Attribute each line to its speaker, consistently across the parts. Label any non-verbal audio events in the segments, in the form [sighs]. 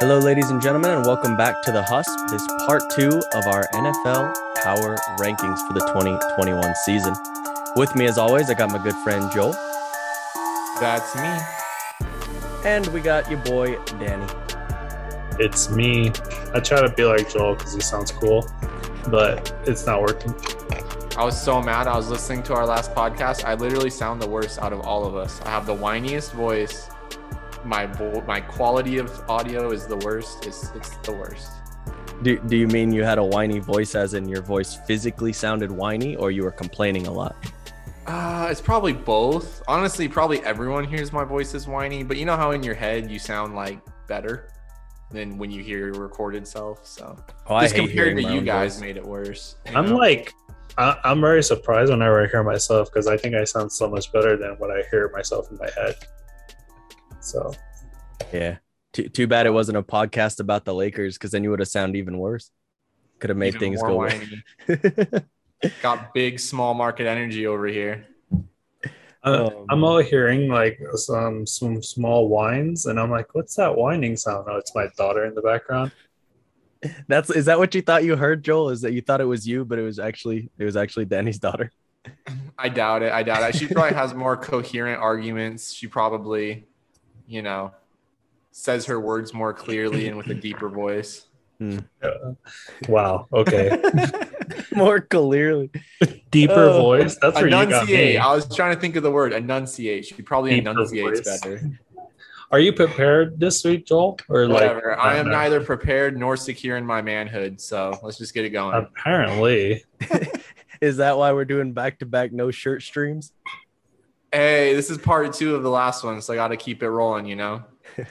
Speaker 1: Hello, ladies and gentlemen, and welcome back to the Husp. This part two of our NFL Power Rankings for the 2021 season. With me, as always, I got my good friend Joel,
Speaker 2: That's me.
Speaker 1: and we got your boy Danny.
Speaker 3: It's me. I try to be like Joel because he sounds cool, but it's not working.
Speaker 2: I was so mad. I was listening to our last podcast. I literally sound the worst out of all of us. I have the whiniest voice. My my quality of audio is the worst. It's it's the worst.
Speaker 1: Do, do you mean you had a whiny voice, as in your voice physically sounded whiny, or you were complaining a lot?
Speaker 2: Uh, it's probably both. Honestly, probably everyone hears my voice is whiny, but you know how in your head you sound like better than when you hear your recorded self. So
Speaker 1: Oh,
Speaker 2: just compared to you guys,
Speaker 1: voice.
Speaker 2: made it worse.
Speaker 3: I'm
Speaker 2: know?
Speaker 3: like, I, I'm very surprised whenever I hear myself because I think I sound so much better than what I hear myself in my head. So
Speaker 1: Yeah. Too, too bad it wasn't a podcast about the Lakers, because then you would have sounded even worse. Could have made
Speaker 2: Even
Speaker 1: things go worse.
Speaker 2: Got big small market energy over here.
Speaker 3: uh,
Speaker 1: Um,
Speaker 3: I'm all hearing like some some small whines, and I'm like, what's that whining sound? Oh, it's my daughter in the background.
Speaker 1: That's is that what you thought you heard, Joel? Is that you thought it was you, but it was actually it was actually Danny's daughter.
Speaker 2: I doubt it. I doubt it. She probably has more coherent arguments. She probably, you know, says her words more clearly and with a [laughs] deeper voice.
Speaker 3: Uh, wow. Okay. [laughs]
Speaker 1: More clearly.
Speaker 3: Deeper
Speaker 1: Oh.
Speaker 3: voice. That's where you got
Speaker 2: Enunciate.
Speaker 3: me.
Speaker 2: I was trying to think of the word enunciate. She probably
Speaker 3: Deeper
Speaker 2: enunciates
Speaker 3: voice.
Speaker 2: better.
Speaker 3: Are you prepared this week, Joel? Or like
Speaker 2: Whatever. I am neither prepared nor secure in my manhood. So let's just get it going.
Speaker 3: Apparently. [laughs]
Speaker 1: Is that why we're doing back to back no shirt streams?
Speaker 2: Hey, this is part two of the last one, so I got to keep it rolling. You know, [laughs]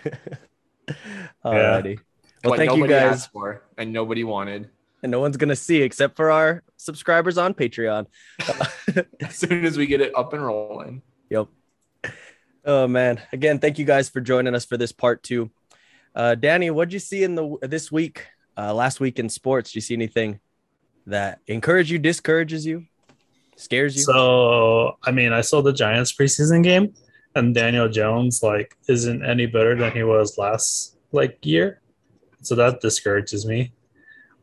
Speaker 1: Alrighty. Well,
Speaker 2: what
Speaker 1: thank you guys.
Speaker 2: asked for and nobody wanted.
Speaker 1: And no one's gonna see except for our subscribers on Patreon. [laughs] [laughs]
Speaker 2: As soon as we get it up and rolling.
Speaker 1: Yep. Oh man. Again, thank you guys for joining us for this part two. Uh Danny, what'd you see in the this week? Uh last week in sports? Did you see anything that encourages you, discourages you, scares you?
Speaker 3: So I mean, I saw the Giants preseason game, and Daniel Jones like isn't any better than he was last like year, so that discourages me.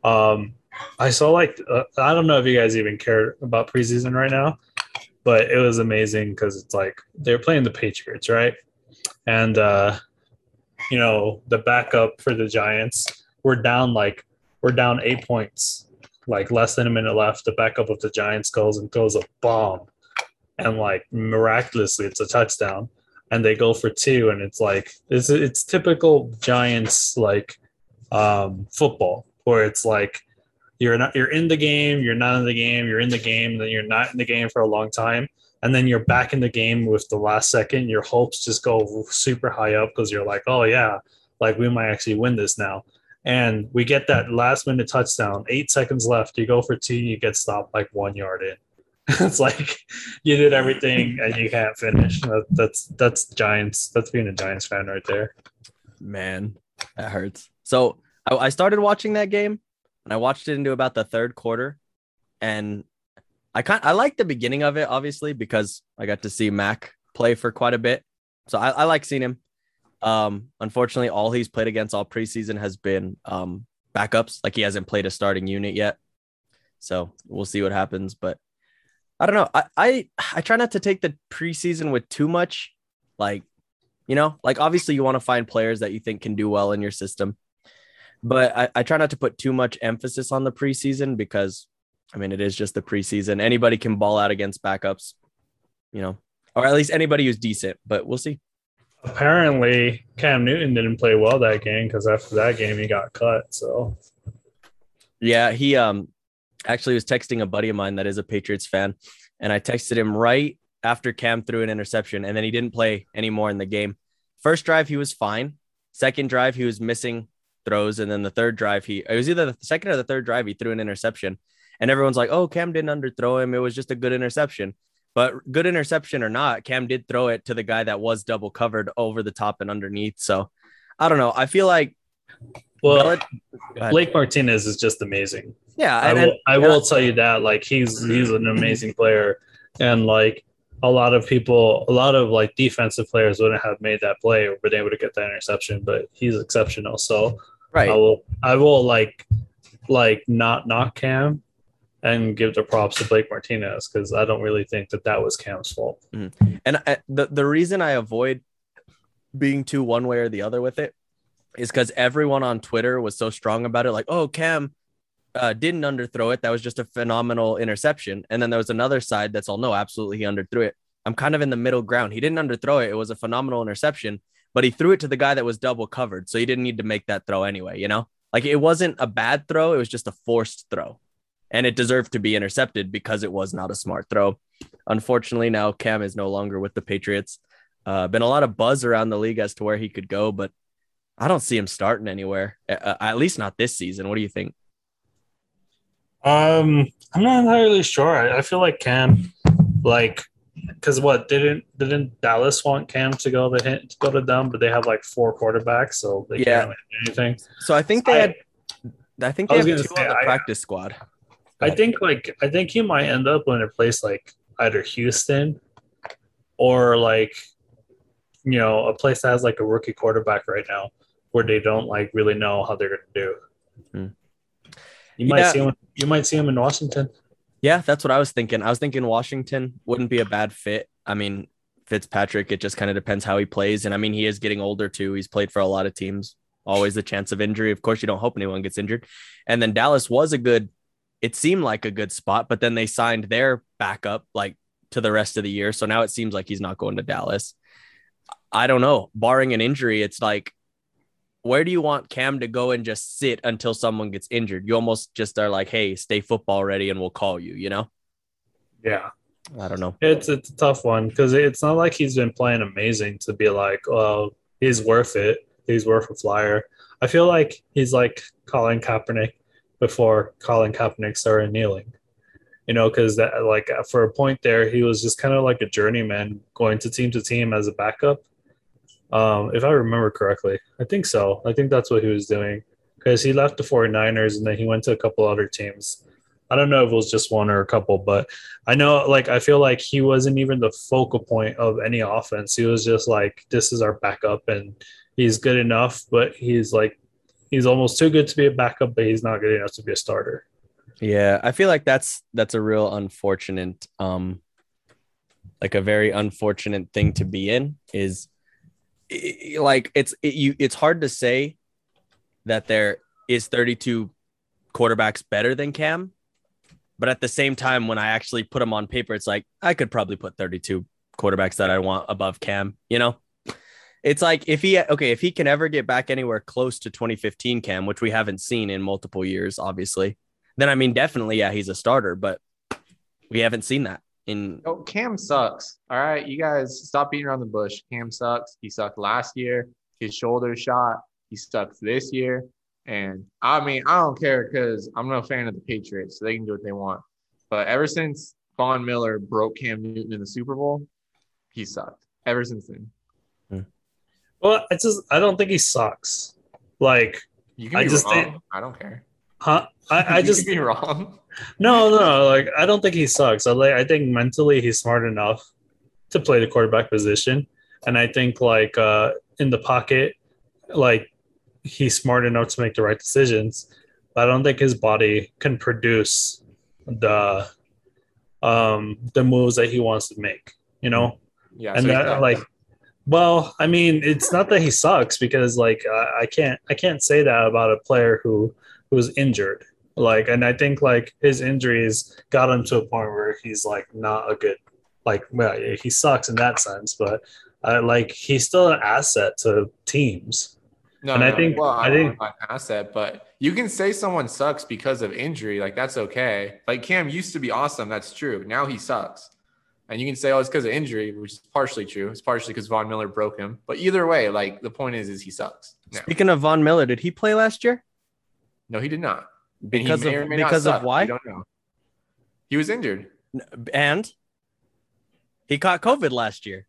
Speaker 3: Um, I saw like uh, I don't know if you guys even care about preseason right now, but it was amazing because it's like they're playing the Patriots, right? And uh, you know the backup for the Giants, we're down like we're down eight points like less than a minute left, the backup of the Giants goes and throws a bomb. And like miraculously it's a touchdown. And they go for two, and it's like it's it's typical Giants like um football where it's like you're not you're in the game, you're not in the game, you're in the game, then you're not in the game for a long time. And then you're back in the game with the last second. Your hopes just go super high up because you're like, oh yeah, like we might actually win this now and we get that last minute touchdown. Eight seconds left. You go for two, you get stopped like one yard in. [laughs] it's like you did everything and you can't finish. That, that's that's Giants. That's being a Giants fan right there.
Speaker 1: Man, that hurts. So I, I started watching that game and I watched it into about the third quarter. And I kind I like the beginning of it, obviously, because I got to see Mac play for quite a bit. So I, I like seeing him. Um, unfortunately, all he's played against all preseason has been um backups. Like he hasn't played a starting unit yet. So we'll see what happens. But I don't know. I I, I try not to take the preseason with too much, like you know, like obviously you want to find players that you think can do well in your system. But I, I try not to put too much emphasis on the preseason because I mean it is just the preseason. Anybody can ball out against backups, you know, or at least anybody who's decent, but we'll see.
Speaker 3: Apparently, Cam Newton didn't play well that game because after that game he got cut. So
Speaker 1: Yeah, he um actually was texting a buddy of mine that is a Patriots fan, and I texted him right after Cam threw an interception, and then he didn't play anymore in the game. First drive he was fine. Second drive he was missing throws, and then the third drive he it was either the second or the third drive he threw an interception, and everyone's like, "Oh, Cam didn't underthrow him. It was just a good interception." But good interception or not, Cam did throw it to the guy that was double covered over the top and underneath. So I don't know. I feel like
Speaker 3: well, Blake Martinez is just amazing.
Speaker 1: yeah,
Speaker 3: I will, I will tell you that like he's mm-hmm. he's an amazing player and like a lot of people, a lot of like defensive players wouldn't have made that play or been able to get that interception, but he's exceptional. So
Speaker 1: Right.
Speaker 3: I will, I will like, like not knock Cam and give the props to Blake Martinez because I don't really think that that was Cam's fault.
Speaker 1: And I, the the reason I avoid being too one way or the other with it is because everyone on Twitter was so strong about it. Like, oh, Cam uh, didn't underthrow it. That was just a phenomenal interception. And then there was another side that's all no, absolutely he underthrew it. I'm kind of in the middle ground. He didn't underthrow it. It was a phenomenal interception, but he threw it to the guy that was double covered. So he didn't need to make that throw anyway, you know? Like it wasn't a bad throw. It was just a forced throw. And it deserved to be intercepted because it was not a smart throw. Unfortunately, now Cam is no longer with the Patriots. Uh, been a lot of buzz around the league as to where he could go, but I don't see him starting anywhere. Uh, at least not this season. What do you think?
Speaker 3: Um, I'm not entirely sure. I, I feel like Cam, like, because what didn't didn't Dallas want Cam to go to to go to them, but they have like four quarterbacks, so they
Speaker 1: Yeah.
Speaker 3: can't do anything.
Speaker 1: So I think they
Speaker 3: I-
Speaker 1: had. I think they have two on
Speaker 3: say,
Speaker 1: the
Speaker 3: I-
Speaker 1: practice squad.
Speaker 3: I think like I think he might end up in a place like either Houston or like you know a place that has like a rookie quarterback right now where they don't like really know how they're gonna do.
Speaker 1: Hmm.
Speaker 3: You might
Speaker 1: Yeah.
Speaker 3: see him. You might see him in Washington.
Speaker 1: Yeah, that's what I was thinking. I was thinking Washington wouldn't be a bad fit. I mean, Fitzpatrick, it just kind of depends how he plays. And I mean, he is getting older too. He's played for a lot of teams. Always the chance of injury. Of course, you don't hope anyone gets injured. And then Dallas was a good, it seemed like a good spot, but then they signed their backup like to the rest of the year. So now it seems like he's not going to Dallas. I don't know. Barring an injury, it's like, where do you want Cam to go and just sit until someone gets injured? You almost just are like, hey, stay football ready and we'll call you, you know?
Speaker 3: Yeah.
Speaker 1: I don't know.
Speaker 3: It's it's a tough one because it's not like he's been playing amazing to be like, oh, he's worth it. He's worth a flyer. I feel like he's like Colin Kaepernick before Colin Kaepernick started kneeling. You know, because that like for a point there, he was just kind of like a journeyman going to team to team as a backup. Um, if I remember correctly, I think so. I think that's what he was doing because he left the 49ers and then he went to a couple other teams. I don't know if it was just one or a couple, but I know, like, I feel like he wasn't even the focal point of any offense. He was just like, this is our backup, and he's good enough, but he's like, he's almost too good to be a backup, but he's not good enough to be a starter.
Speaker 1: Yeah, I feel like that's that's a real unfortunate um like a very unfortunate thing to be in is like it's it, you it's hard to say that there is 32 quarterbacks better than Cam but at the same time when I actually put them on paper it's like I could probably put 32 quarterbacks that I want above Cam, you know? It's like if he okay, if he can ever get back anywhere close to 2015 Cam, which we haven't seen in multiple years obviously then I mean, definitely, yeah, he's a starter, but we haven't seen that in.
Speaker 2: Oh, Cam sucks. All right, you guys stop beating around the bush. Cam sucks. He sucked last year. His shoulder shot. He sucks this year. And I mean, I don't care because I'm no fan of the Patriots, so they can do what they want. But ever since Von Miller broke Cam Newton in the Super Bowl, he sucked. Ever since then,
Speaker 3: Well, I just, I don't think he sucks. Like,
Speaker 2: you can
Speaker 3: I just
Speaker 2: wrong.
Speaker 3: think-
Speaker 2: I don't care.
Speaker 3: huh? I, [laughs] I
Speaker 2: You
Speaker 3: just,
Speaker 2: can be wrong.
Speaker 3: No, no, like I don't think he sucks. I like I think mentally he's smart enough to play the quarterback position, and I think like uh, in the pocket, like he's smart enough to make the right decisions. But I don't think his body can produce the um the moves that he wants to make. You know,
Speaker 2: Yeah.
Speaker 3: and
Speaker 2: so
Speaker 3: that like well i mean it's not that he sucks because like I, I can't i can't say that about a player who who's injured like and i think like his injuries got him to a point where he's like not a good like well he sucks in that sense but uh, like he's still an asset to teams
Speaker 2: No,
Speaker 3: And I think-
Speaker 2: well,
Speaker 3: I
Speaker 2: I
Speaker 3: think-
Speaker 2: think an asset, but you can say someone sucks because of injury. Like that's okay. Like Cam used to be awesome. That's true. Now he sucks, and you can say, "Oh, it's because of injury," which is partially true. It's partially because Von Miller broke him. But either way, like the point is, is he sucks.
Speaker 1: Speaking of Von Miller, did he play last year?
Speaker 2: No, he did not.
Speaker 1: Because
Speaker 2: he may or
Speaker 1: of because of why?
Speaker 2: We don't know. He was injured.
Speaker 1: And he caught COVID last year,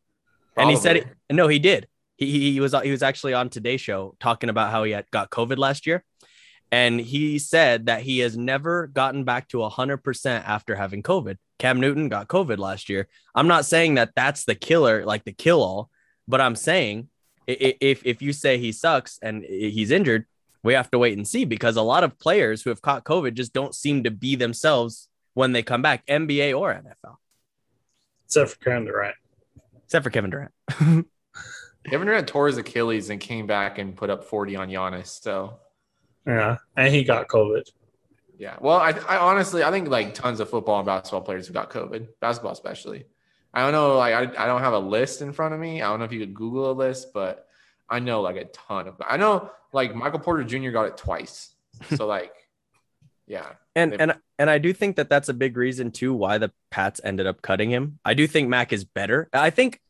Speaker 1: and he said,
Speaker 2: Probably.
Speaker 1: "No, he did. He, he he was he was actually on Today Show talking about how he had got COVID last year." And he said that he has never gotten back to 100% after having COVID. Cam Newton got COVID last year. I'm not saying that that's the killer, like the kill all, but I'm saying if if you say he sucks and he's injured, we have to wait and see because a lot of players who have caught COVID just don't seem to be themselves when they come back, NBA or NFL.
Speaker 3: Except for Kevin Durant.
Speaker 1: Except for Kevin Durant. [laughs]
Speaker 2: Kevin Durant tore his Achilles and came back and put up 40 on Giannis. So
Speaker 3: yeah, and he got COVID.
Speaker 2: Yeah. Well, I, I honestly I think like tons of football and basketball players have got COVID, basketball especially. I don't know, like I, I don't have a list in front of me. I don't know if you could Google a list, but I know like a ton of I know like Michael Porter Jr. got it twice. [laughs] So like, yeah.
Speaker 1: And and and I do think that that's a big reason too why the Pats ended up cutting him. I do think Mac is better. I think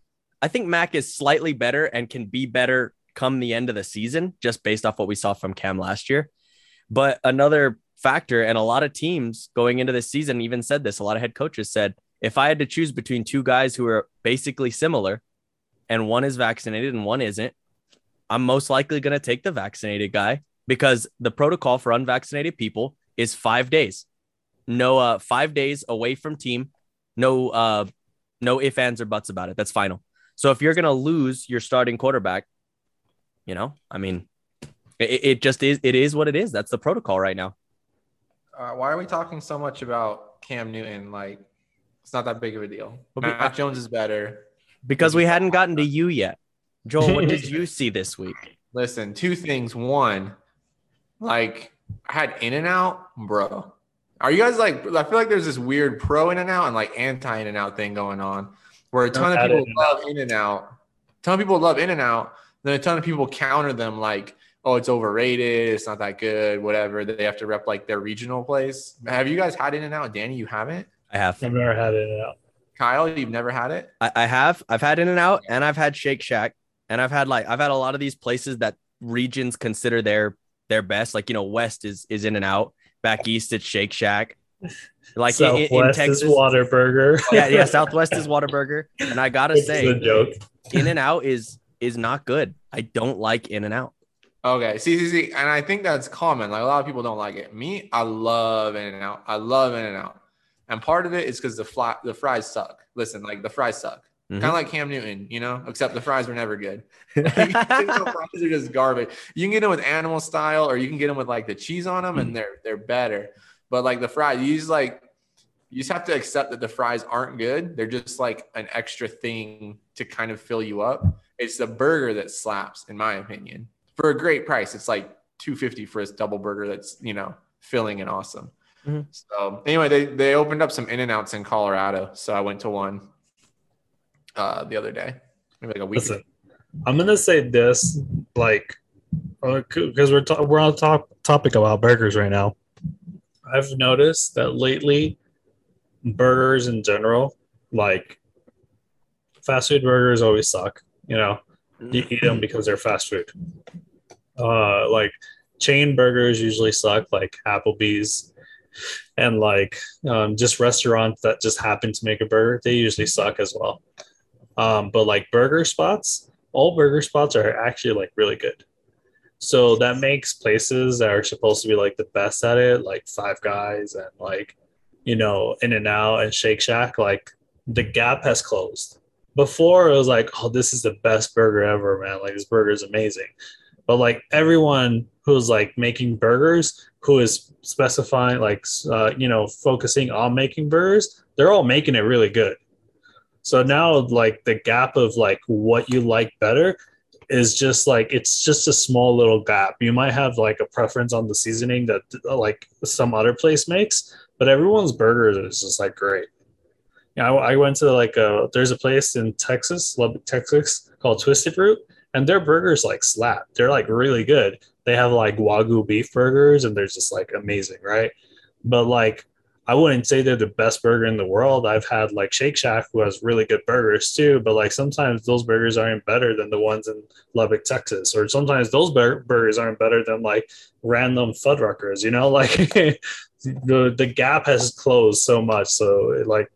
Speaker 1: I think Mac is slightly better and can be better come the end of the season just based off what we saw from Cam last year. But another factor and a lot of teams going into this season even said this, a lot of head coaches said if I had to choose between two guys who are basically similar and one is vaccinated and one isn't, I'm most likely going to take the vaccinated guy because the protocol for unvaccinated people is five days. No, uh, five days away from team. No, uh, no ifs, ands, or buts about it. That's final. So if you're going to lose your starting quarterback, you know, I mean, it, it just is. It is what it is. That's the protocol right now.
Speaker 2: Uh, why are we talking so much about Cam Newton? Like, it's not that big of a deal. Mac Jones is better.
Speaker 1: Because we hadn't gotten to you yet. Joel, what did [laughs] you see this week?
Speaker 2: Listen, two things. One, like I had In and Out, bro. Are you guys like? I feel like there's this weird pro In and Out and like anti In and Out thing going on, where a ton of people love In and Out. A ton of people love In and Out. Then a ton of people counter them like, "Oh, it's overrated. It's not that good. Whatever." They have to rep like their regional place. Have you guys had In and Out? Danny, you haven't?
Speaker 1: I have.
Speaker 3: I've never had In and Out.
Speaker 2: Kyle, you've never had it?
Speaker 1: I, I have. I've had In and Out, and I've had Shake Shack, and I've had like I've had a lot of these places that regions consider their their best. Like you know, West is is In and Out. Back east, it's Shake Shack.
Speaker 3: Like Southwest in, in Texas, is Whataburger. [laughs]
Speaker 1: yeah, yeah. Southwest is Whataburger, and I gotta it's say,
Speaker 3: joke.
Speaker 1: In and Out is is not good. I don't like In and Out.
Speaker 2: Okay, see, see, see, and I think that's common. Like a lot of people don't like it. Me, I love In and Out. I love In and Out. And part of it is because the fly, the fries suck. Listen, like the fries suck. Mm-hmm. Kind of like Cam Newton, you know, except the fries were never good. [laughs] [laughs] the fries are just garbage. You can get them with animal style, or you can get them with like the cheese on them, mm-hmm. and mm. they're they're better. But like the fries, you just like you just have to accept that the fries aren't good. They're just like an extra thing to kind of fill you up. It's the burger that slaps, in my opinion, for a great price. It's like two fifty for a double burger that's you know filling and awesome. Mm-hmm. So anyway, they they opened up some in and outs in Colorado, so I went to one uh, the other day, maybe like a week. Listen,
Speaker 3: I'm gonna say this, like, because uh, we're ta- we're on top topic about burgers right now. I've noticed that lately, burgers in general, like fast food burgers, always suck. You know, you eat them because they're fast food. Uh, like chain burgers usually suck, like Applebee's and like um, just restaurants that just happen to make a burger, they usually suck as well. Um, but like burger spots, all burger spots are actually like really good. So that makes places that are supposed to be like the best at it, like Five Guys and like, you know, In and Out and Shake Shack, like the gap has closed. Before it was like, oh, this is the best burger ever, man. Like this burger is amazing. But like everyone who's like making burgers, who is specifying like uh, you know focusing on making burgers, they're all making it really good. So now like the gap of like what you like better is just like it's just a small little gap. You might have like a preference on the seasoning that like some other place makes, but everyone's burgers is just like great. I, I went to like a there's a place in Texas, Lubbock, Texas called Twisted Root, and their burgers like slap. They're like really good. They have like wagyu beef burgers, and they're just like amazing, right? But like I wouldn't say they're the best burger in the world. I've had like Shake Shack who has really good burgers too, but like sometimes those burgers aren't better than the ones in Lubbock, Texas, or sometimes those bur- burgers aren't better than like random Fuddruckers. You know, [laughs] like [laughs] the the gap has closed so much. So like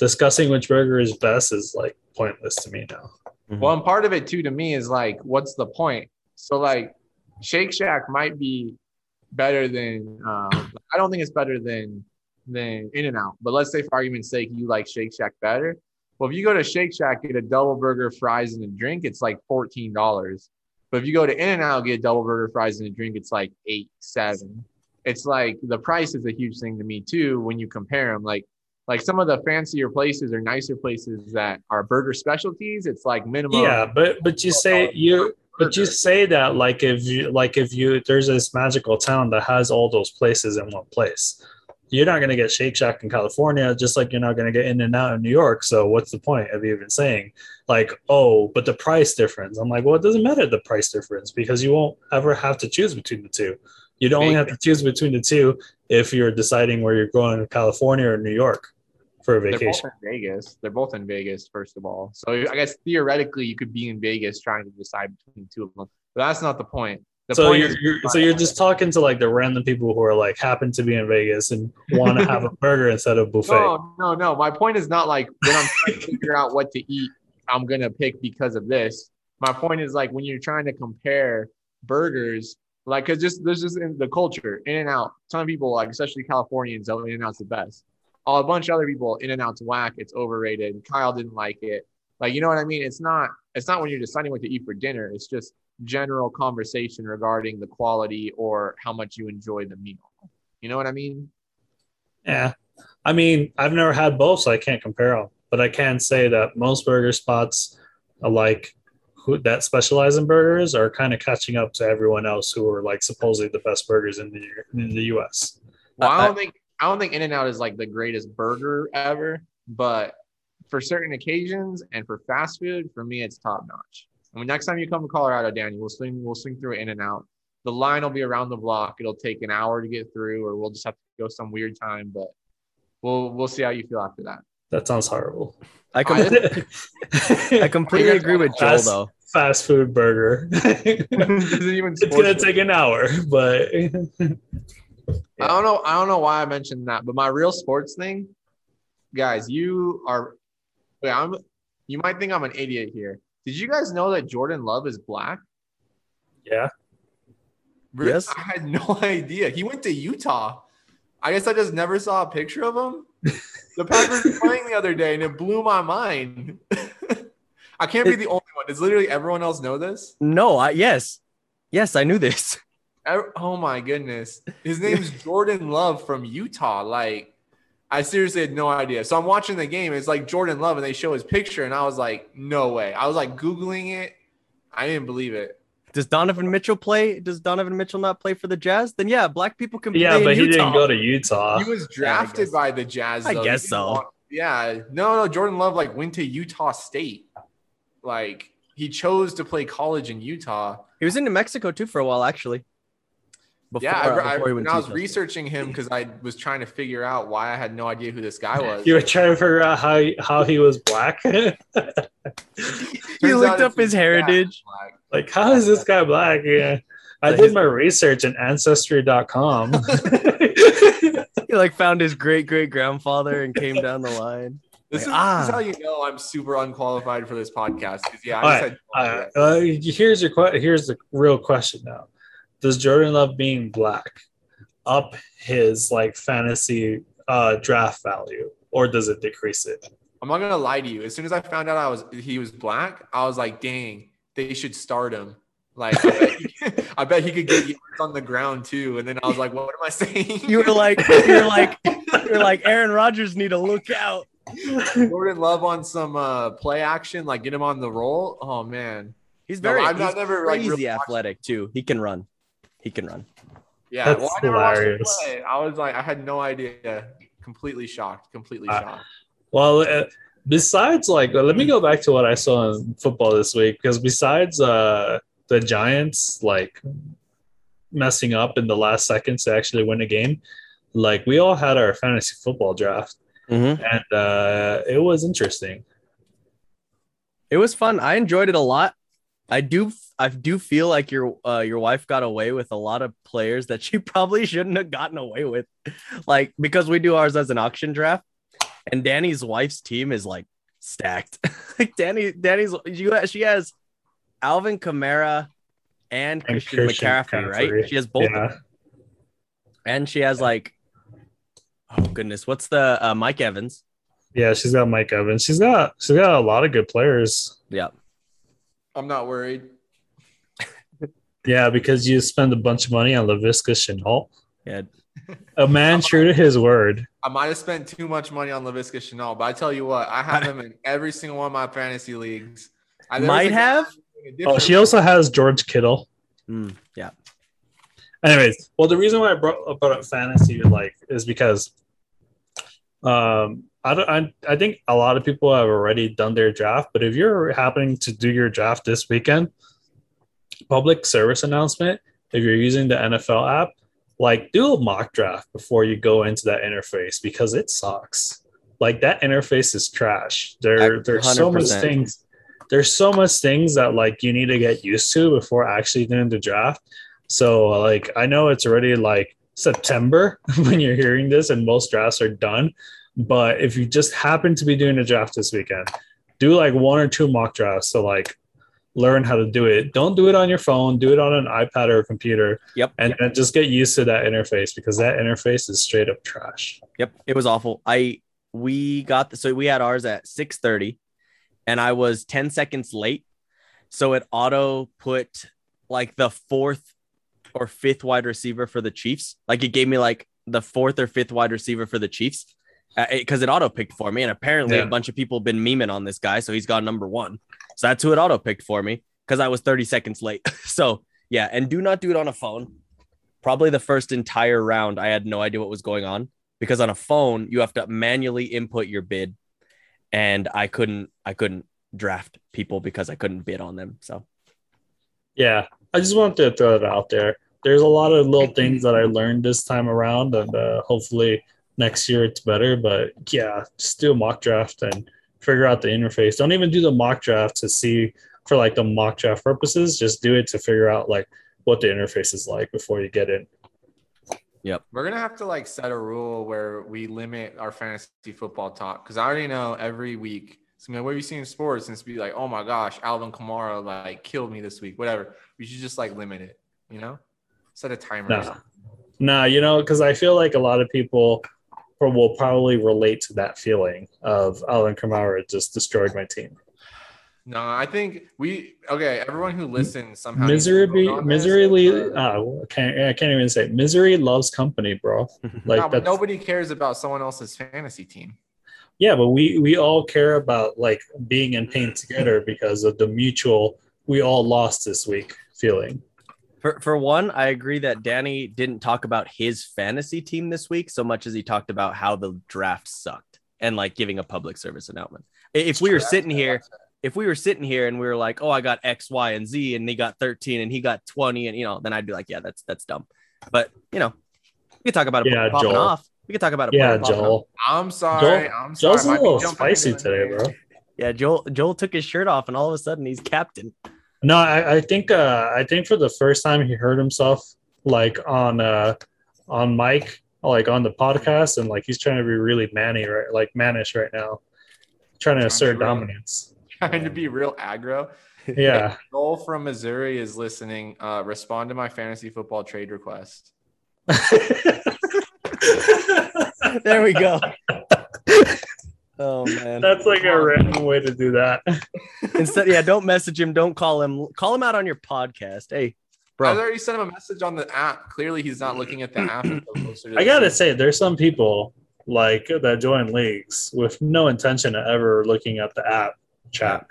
Speaker 3: discussing which burger is best is like pointless to me now.
Speaker 2: Mm-hmm. Well, and part of it too to me is like, what's the point? So like, Shake Shack might be better than. Um, I don't think it's better than than In and Out. But let's say, for argument's sake, you like Shake Shack better. Well, if you go to Shake Shack, get a double burger, fries, and a drink, it's like fourteen dollars. But if you go to In and Out, get a double burger, fries, and a drink, it's like eight, seven. It's like the price is a huge thing to me too when you compare them. Like, like some of the fancier places or nicer places that are burger specialties, it's like minimum.
Speaker 3: Yeah, but but you say you but you say that like if you like if you there's this magical town that has all those places in one place. You're not gonna get Shake Shack in California, just like you're not gonna get In and Out in New York. So what's the point of even saying like, oh, but the price difference? I'm like, well, it doesn't matter the price difference because you won't ever have to choose between the two. You'd only have to choose between the two if you're deciding where you're going to California or New York for a
Speaker 2: They're both
Speaker 3: vacation.
Speaker 2: in Vegas. They're both in Vegas, first of all. So I guess theoretically, you could be in Vegas trying to decide between two of them. But that's not the point. The
Speaker 3: so
Speaker 2: point
Speaker 3: you're, you're so you're just talking to like the random people who are like happen to be in Vegas and want to [laughs] have a burger instead of buffet.
Speaker 2: No, no, no. My point is not like when I'm trying to figure out what to eat, I'm gonna pick because of this. My point is like when you're trying to compare burgers, like because just there's just in the culture, In and Out. Some people, like especially Californians, In and Out's the best. All a bunch of other people, In and Out's whack. It's overrated. Kyle didn't like it. Like you know what I mean? It's not. It's not when you're deciding what to eat for dinner. It's just general conversation regarding the quality or how much you enjoy the meal. You know what I mean?
Speaker 3: Yeah, I mean I've never had both, so I can't compare them. But I can say that most burger spots, are like who that specialize in burgers, are kind of catching up to everyone else who are like supposedly the best burgers in the in the U.S.
Speaker 2: Well,
Speaker 1: I-
Speaker 2: I don't think I don't think In and Out is like the greatest burger ever, but for certain occasions and for fast food, for me, it's top notch. I mean, next time you come to Colorado, Danny, we'll swing we'll swing through In and Out. The line will be around the block. It'll take an hour to get through, or we'll just have to go some weird time. But we'll we'll see how you feel after that.
Speaker 3: That sounds horrible.
Speaker 1: I, com-
Speaker 2: I- [laughs]
Speaker 1: I completely agree with Joel
Speaker 3: Fast-
Speaker 1: though.
Speaker 3: Fast food burger. [laughs] it's
Speaker 2: Doesn't
Speaker 3: gonna take an hour, but [laughs]
Speaker 2: I don't know. I don't know why I mentioned that, but my real sports thing, guys, you are. Wait, I'm. You might think I'm an idiot here. Did you guys know that Jordan Love is black?
Speaker 3: yeah.
Speaker 1: Yes.
Speaker 2: I had no [laughs] idea. He went to Utah. I guess I just never saw a picture of him. The Packers were playing the other day, and it blew my mind. [laughs] I can't be the only one. Does literally everyone else know this?
Speaker 1: No, I yes, yes, I knew this. [laughs]
Speaker 2: Ev- Oh my goodness. His name's Jordan Love from Utah. Like, I seriously had no idea. So I'm watching the game. It's like Jordan Love, and they show his picture, and I was like, no way. I was like Googling it. I didn't believe it.
Speaker 1: Does Donovan Mitchell play? Does Donovan Mitchell not play for the Jazz? Then yeah, black people can play.
Speaker 3: Yeah, but
Speaker 1: in
Speaker 3: he
Speaker 1: Utah.
Speaker 3: didn't go to Utah.
Speaker 2: He was drafted
Speaker 1: guess-
Speaker 2: by the Jazz.
Speaker 1: I
Speaker 2: though. He
Speaker 1: guess so.
Speaker 2: want- yeah. No, no. Jordan Love like went to Utah State. Like he chose to play college in Utah.
Speaker 1: He was in New Mexico too for a while, actually. Before,
Speaker 2: yeah, I, I,
Speaker 1: before he
Speaker 2: when I was
Speaker 1: Utah.
Speaker 2: researching him because I was trying to figure out why I had no idea who this guy [laughs] was.
Speaker 3: You were trying to figure out how he, how he was black. [laughs]
Speaker 1: He looked up his heritage.
Speaker 2: black.
Speaker 3: like, how is this guy black? Yeah. I did my research in ancestry.com. [laughs]
Speaker 1: He like found his great great grandfather and came down the line.
Speaker 2: This,
Speaker 1: Like,
Speaker 2: is,
Speaker 1: ah.
Speaker 2: this is how you know I'm super unqualified for this podcast. 'cause, yeah, I
Speaker 3: All
Speaker 2: just
Speaker 3: right,
Speaker 2: had
Speaker 3: uh, uh, here's your que- here's the real question now. Does Jordan Love being black up his like fantasy uh, draft value, or does it decrease it?
Speaker 2: I'm not gonna lie to you. As soon as I found out I was he was black, I was like, dang, they should start him. Like, I bet he, [laughs] I bet he could get yards on the ground too. And then I was like, what am I saying?
Speaker 1: You were like, you're like, you're [laughs] like, Aaron Rodgers need to look out.
Speaker 2: Jordan Love on some uh, play action, like get him on the roll. Oh man,
Speaker 1: He's
Speaker 2: No,
Speaker 1: very,
Speaker 2: I've not
Speaker 1: he's
Speaker 2: never, like,
Speaker 1: crazy
Speaker 2: really watched-
Speaker 1: athletic too. He can run. He can run.
Speaker 2: yeah.
Speaker 3: That's
Speaker 2: well, I never watched him
Speaker 3: hilarious.
Speaker 2: play. I was like, I had no idea. Completely shocked. Completely
Speaker 3: Uh,
Speaker 2: shocked.
Speaker 3: Well, uh, besides like, let me go back to what I saw in football this week because besides uh, the Giants like messing up in the last seconds to actually win a game, like we all had our fantasy football draft
Speaker 1: Mm-hmm.
Speaker 3: and uh, it was interesting.
Speaker 1: It was fun. I enjoyed it a lot. I do, I do feel like your, uh, your wife got away with a lot of players that [laughs] she probably shouldn't have gotten away with, like because we do ours as an auction draft, and Danny's wife's team is like stacked. [laughs] like Danny, Danny's, you, she has Alvin Kamara and Christian,
Speaker 3: Christian
Speaker 1: McCaffrey, right? She has both.
Speaker 3: Yeah.
Speaker 1: And she has like, oh goodness, what's the uh, Mike Evans?
Speaker 3: Yeah, she's got Mike Evans. She's got she's got a lot of good players.
Speaker 1: Yeah,
Speaker 2: I'm not worried.
Speaker 3: Yeah, because you spend a bunch of money on Laviska Shenault.
Speaker 1: yeah.
Speaker 3: A man true to his word.
Speaker 2: I might have spent too much money on Laviska Shenault, but I tell you what, I have him in every single one of my fantasy leagues. I,
Speaker 1: Might have?
Speaker 3: Oh, she also has George Kittle.
Speaker 1: Mm, yeah.
Speaker 3: Anyways, well, the reason why I brought, brought up fantasy like is because um, I don't. I, I think a lot of people have already done their draft, but if you're happening to do your draft this weekend, public service announcement. If you're using the NFL app, like do a mock draft before you go into that interface because it sucks. Like that interface is trash. There, there's so much things. There's so much things that like you need to get used to before actually doing the draft. So like I know it's already like September [laughs] when you're hearing this and most drafts are done. But if you just happen to be doing a draft this weekend, do like one or two mock drafts to like learn how to do it. Don't do it on your phone, do it on an iPad or a computer.
Speaker 1: Yep.
Speaker 3: And, and just get used to that interface because that interface is straight up trash.
Speaker 1: Yep, it was awful. I we got the, so we had ours at 6:30 and I was 10 seconds late. So it auto put like the fourth or fifth wide receiver for the Chiefs. Like it gave me like the fourth or fifth wide receiver for the Chiefs because it, auto picked for me. And apparently
Speaker 3: Yeah.
Speaker 1: a bunch of people have been memeing on this guy. So he's got number one. So that's who it auto picked for me because I was 30 seconds late. [laughs] so yeah, and do not do it on a phone. Probably the first entire round, I had no idea what was going on because on a phone you have to manually input your bid, and I couldn't I couldn't draft people because I couldn't bid on them. So
Speaker 3: Yeah. I just wanted to throw it out there. There's a lot of little things that I learned this time around, and uh, hopefully next year it's better. But yeah, just do a mock draft and figure out the interface. Don't even do the mock draft to see for like the mock draft purposes. Just do it to figure out like what the interface is like before you get in. Yep.
Speaker 2: We're gonna have to like set a rule where we limit our fantasy football talk because I already know every week. So, I mean, what you see in sports and it's be like, oh my gosh, Alvin Kamara like killed me this week. Whatever. We should just like limit it. You know, set a timer. or
Speaker 3: Nah.
Speaker 2: something.
Speaker 3: Nah, you know, because I feel like a lot of people pro- will probably relate to that feeling of Alvin Kamara just destroyed my team.
Speaker 2: No, I think we okay. Everyone who listens somehow needs to
Speaker 3: Misery,
Speaker 2: vote this,
Speaker 3: misery. Uh, I can't. I can't even say. it. Misery loves company, bro. [laughs] Like
Speaker 2: No, but nobody cares about someone else's fantasy team.
Speaker 3: yeah, but we we all care about like being in pain together because of the mutual. We all lost this week feeling.
Speaker 1: For for one, I agree that Danny didn't talk about his fantasy team this week so much as he talked about how the draft sucked and like giving a public service announcement. If we were sitting here if we were sitting here and we were like, oh, I got X, Y, and Z, and he got 13 and he got 20, and you know, then I'd be like, yeah, that's that's dumb. But you know, we could talk about it
Speaker 3: Yeah,
Speaker 1: popping
Speaker 3: Joel.
Speaker 1: off. We could talk about it.
Speaker 3: Yeah,
Speaker 1: popping off.
Speaker 3: Joel.
Speaker 2: I'm sorry.
Speaker 3: Joel-
Speaker 2: I'm sorry.
Speaker 3: Joel's a little spicy today, bro.
Speaker 1: Yeah, Joel Joel took his shirt off and all of a sudden he's captain.
Speaker 3: No, I, I think uh, I think for the first time he heard himself like on uh on mic, like on the podcast, and like he's trying to be really manny right, like mannish right now, trying to assert
Speaker 2: True.
Speaker 3: dominance.
Speaker 2: Trying to be real aggro. [laughs]
Speaker 3: Yeah,
Speaker 2: Joel from Missouri is listening. Uh, respond to my fantasy football trade request. [laughs]
Speaker 1: There we go. [laughs] Oh man.
Speaker 3: that's like a random way to do that. [laughs]
Speaker 1: Instead, yeah, don't message him. Don't call him. Call him out on your podcast. Hey, bro, I
Speaker 2: already sent him a message on the app. Clearly, he's not looking at the app. until to
Speaker 3: I gotta
Speaker 2: season.
Speaker 3: say, there's some people like that join leagues with no intention of ever looking at the app chat.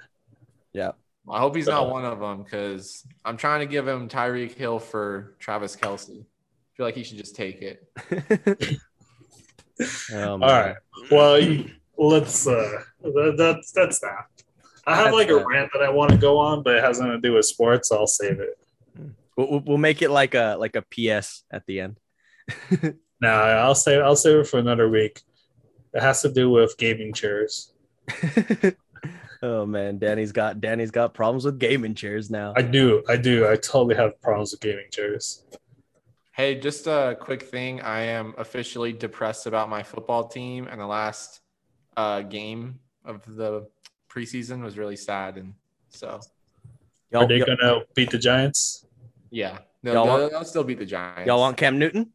Speaker 2: Yeah, I hope he's not one of them because I'm trying to give him Tyreek Hill for Travis Kelce. I feel like he should just take it.
Speaker 1: Oh, [laughs] man.
Speaker 3: All right. Well, you- let's. uh that, That's that's that. I have
Speaker 1: That's
Speaker 3: like a rant that I want to go on, but it has nothing to do with sports. So I'll save it.
Speaker 1: We'll, we'll- we'll make it like a like a PS at the end. [laughs]
Speaker 3: no, I'll save. I'll save it for another week. It has to do with gaming chairs. [laughs]
Speaker 1: oh man, Danny's got Danny's got problems with gaming chairs now.
Speaker 3: I do. I do. I totally have problems with gaming chairs.
Speaker 2: Hey, just a quick thing. I am officially depressed about my football team, and the last uh, game of the preseason was really sad. And so,
Speaker 1: Y'all,
Speaker 3: Are they gonna beat the Giants?
Speaker 2: yeah, no,
Speaker 1: Y'all
Speaker 2: they'll,
Speaker 1: want-
Speaker 2: they'll still beat the Giants.
Speaker 1: y'all want Cam Newton?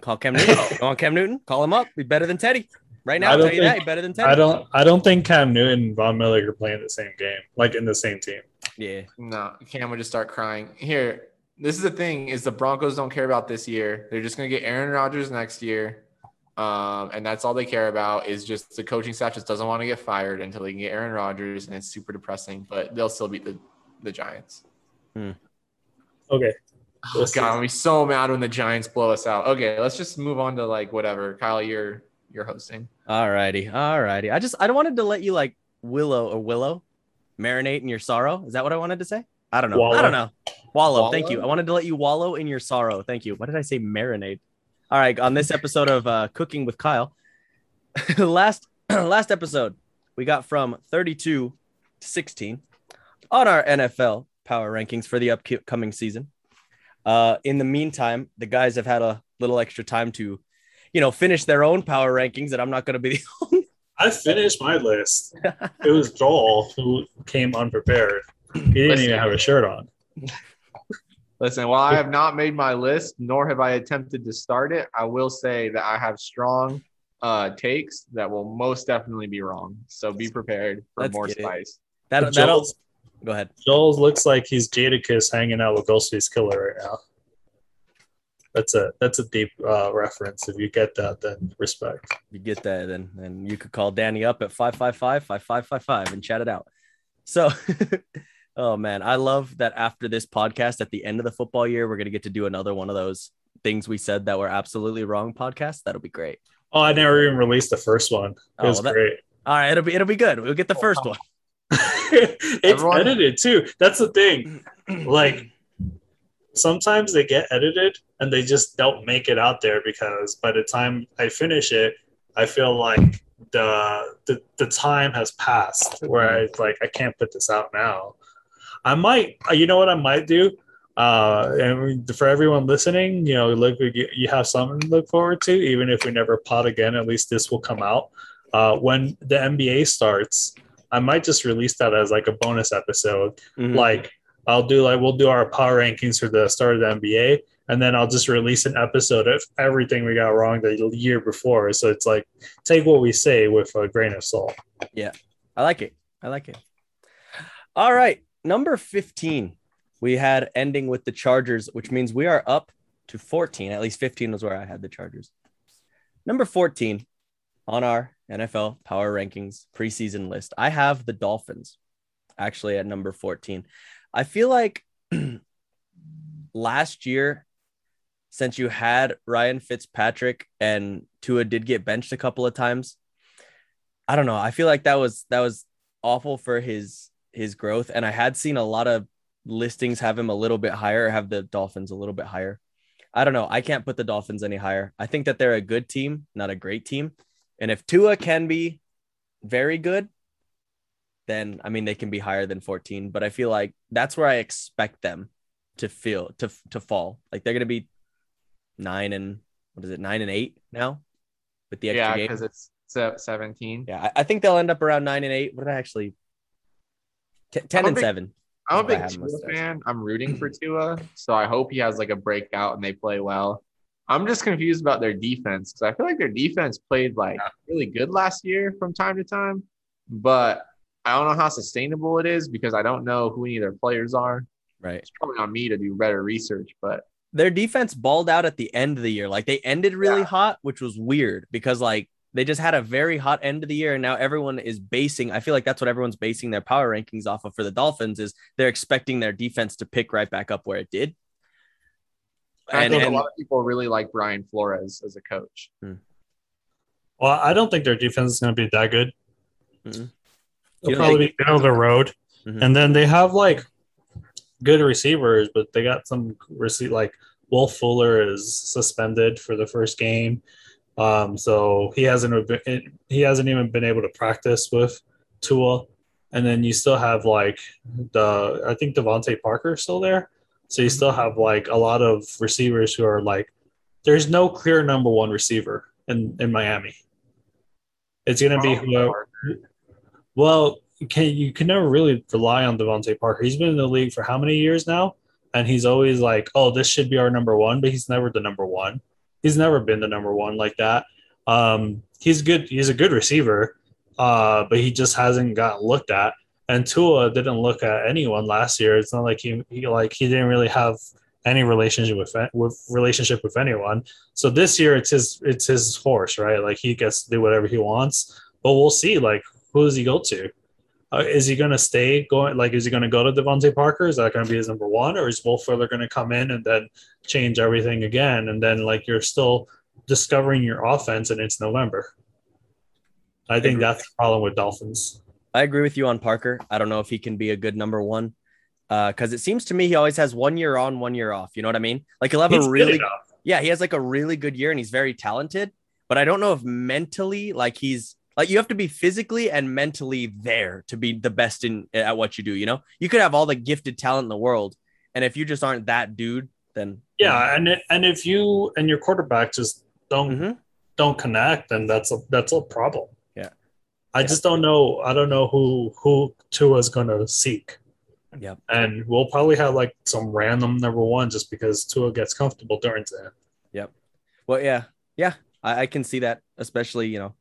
Speaker 1: Call Cam Newton. Go on Cam Newton. Call him up. Be better than Teddy. Right now,
Speaker 3: I don't
Speaker 1: tell you that.
Speaker 3: think-
Speaker 1: better than Teddy.
Speaker 3: I don't. I don't think Cam Newton and Von Miller are playing the same game, like in the same team.
Speaker 1: Yeah.
Speaker 2: No, Cam would just start crying. Here, this is the thing: is the Broncos don't care about this year. They're just gonna get Aaron Rodgers next year, um, and that's all they care about. Is just the coaching staff just doesn't want to get fired until they can get Aaron Rodgers, and it's super depressing. But they'll still beat the the Giants.
Speaker 3: Okay.
Speaker 2: Oh, God, I'm be so mad when the Giants blow us out. Okay, let's just move on to like whatever. Kyle, you're you're hosting.
Speaker 1: All righty. All righty. I just I wanted to let you like willow or willow marinate in your sorrow. Is that what I wanted to say? I don't know.
Speaker 3: Wallow.
Speaker 1: I don't know. Wallow. Thank you. I wanted to let you wallow in your sorrow. Thank you. What did I say? Marinate. All right. On this episode of uh, Cooking with Kyle, [laughs] last [clears throat] last episode we got from 32 to 16 on our NFL power rankings for the upcoming season. Uh, in the meantime, the guys have had a little extra time to, you know, finish their own power rankings, and I'm not going to be the [laughs] only
Speaker 3: I finished my list. It was Joel who came unprepared. He didn't
Speaker 2: Listen.
Speaker 3: even have a shirt on.
Speaker 2: Listen, while I have not made my list, nor have I attempted to start it, I will say that I have strong uh, takes that will most definitely be wrong. So be prepared for
Speaker 1: Let's
Speaker 2: more
Speaker 1: get it.
Speaker 2: spice.
Speaker 1: that,
Speaker 3: But
Speaker 1: that'll
Speaker 3: Joel's,
Speaker 1: go ahead.
Speaker 3: Joel's looks like he's Jadakiss hanging out with Ghostface Killah right now. That's a that's a deep uh, reference. If you get that, then respect.
Speaker 1: You get that, then and you could call Danny up at 555-5555 and chat it out. So [laughs] oh man, I love that after this podcast at the end of the football year, we're gonna get to do another one of those things we said that were absolutely wrong podcast. That'll be great.
Speaker 3: Oh, I never even released the first one. It
Speaker 1: Oh,
Speaker 3: was
Speaker 1: well, that-
Speaker 3: great.
Speaker 1: All right, it'll be it'll be good. We'll get the first oh, one. [laughs]
Speaker 3: it's
Speaker 2: Everyone-
Speaker 3: edited too. That's the thing. Like sometimes they get edited and they just don't make it out there because by the time I finish it, I feel like the the, the time has passed where it's mm-hmm. like I can't put this out now. I might, you know what I might do? Uh, and for everyone listening, you know, look, you, have something to look forward to, even if we never pod again. At least this will come out uh, when the NBA starts. I might just release that as like a bonus episode
Speaker 1: Mhm.
Speaker 3: like I'll do like we'll do our power rankings for the start of the NBA, and then I'll just release an episode of everything we got wrong the year before. So it's like take what we say with a grain of salt. Yeah.
Speaker 1: I like it. I like it. All right. Number 15. We had ending with the Chargers, which means we are up to 14. At least 15 was where I had the Chargers. Number 14 on our NFL power rankings preseason list. I have the Dolphins actually at number 14. I feel like [clears throat] last year, since you had Ryan Fitzpatrick and Tua did get benched a couple of times, I don't know. I feel like that was that was awful for his his growth. And I had seen a lot of listings have him a little bit higher, have the Dolphins a little bit higher. I don't know. I can't put the Dolphins any higher. I think that they're a good team, not a great team. And if Tua can be very good, then I mean they can be higher than 14. But I feel like that's where I expect them to feel to to fall. Like they're gonna be nine and what is it, nine and eight now with the extra
Speaker 2: Yeah,
Speaker 1: game.
Speaker 2: because it's 17.
Speaker 1: Yeah, I, I think they'll end up around nine and eight. What did I actually? T- ten
Speaker 2: I'm
Speaker 1: and
Speaker 2: big-
Speaker 1: seven.
Speaker 2: I'm a
Speaker 1: That's what I
Speaker 2: big
Speaker 1: have in my
Speaker 2: Tua fan. I'm rooting for [clears throat] Tua, so I hope he has like a breakout and they play well. I'm just confused about their defense because I feel like their defense played like really good last year from time to time, but I don't know how sustainable it is because I don't know who any of their players are.
Speaker 1: Right.
Speaker 2: It's probably on me to do better research, but
Speaker 1: Their defense balled out at the end of the year. Like they ended really
Speaker 2: Yeah.
Speaker 1: hot, which was weird because like they just had a very hot end of the year, and now everyone is basing. I feel like that's what everyone's basing their power rankings off of for the Dolphins is they're expecting their defense to pick right back up where it did.
Speaker 2: I think
Speaker 1: and
Speaker 2: a lot of people really like Brian Flores as a coach.
Speaker 3: Well, I don't think their defense is going to be that good.
Speaker 1: Mhm.
Speaker 3: They'll
Speaker 1: You don't
Speaker 3: probably be middle of the road,
Speaker 1: Mhm.
Speaker 3: and then they have like good receivers, but they got some receive like Will Fuller is suspended for the first game, um, so he hasn't been, he hasn't even been able to practice with Tua, and then you still have like the I think DeVante Parker is still there, so you still have like a lot of receivers who are like there's no clear number one receiver in in Miami. It's gonna be whoever. Well, can you can never really rely on DeVante Parker. He's been in the league for how many years now? And he's always like, "Oh, this should be our number one," but he's never the number one. He's never been the number one like that. Um, he's good. He's a good receiver, uh, but he just hasn't got looked at. And Tua didn't look at anyone last year. It's not like he, he like he didn't really have any relationship with with relationship with anyone. So this year it's his it's his horse, right? Like he gets to do whatever he wants. But we'll see. Like who does he go to? Uh, is he going to stay going? Like, is he going to go to DeVante Parker? Is that going to be his number one, or is Will Fuller going to come in and then change everything again? And then like you're still discovering your offense, and it's November. I think that's the problem with Dolphins.
Speaker 1: I agree with you on Parker. I don't know if he can be a good number one because uh, it seems to me he always has one year on, one year off. You know what I mean? Like he'll have he's a really, yeah, he has like a really good year and he's very talented. But I don't know if mentally, like he's like you have to be physically and mentally there to be the best in at what you do. You know, you could have all the gifted talent in the world, and if you just aren't that dude, then
Speaker 3: yeah, and and if you and your quarterback just don't mm-hmm. don't connect, then that's a that's a problem.
Speaker 1: Yeah,
Speaker 3: I yeah. just don't know. I don't know who who Tua's gonna seek.
Speaker 1: Yep.
Speaker 3: And we'll probably have like some random number one just because Tua gets comfortable during that.
Speaker 1: Yep. Well, yeah, yeah, I, I, can see that, especially you know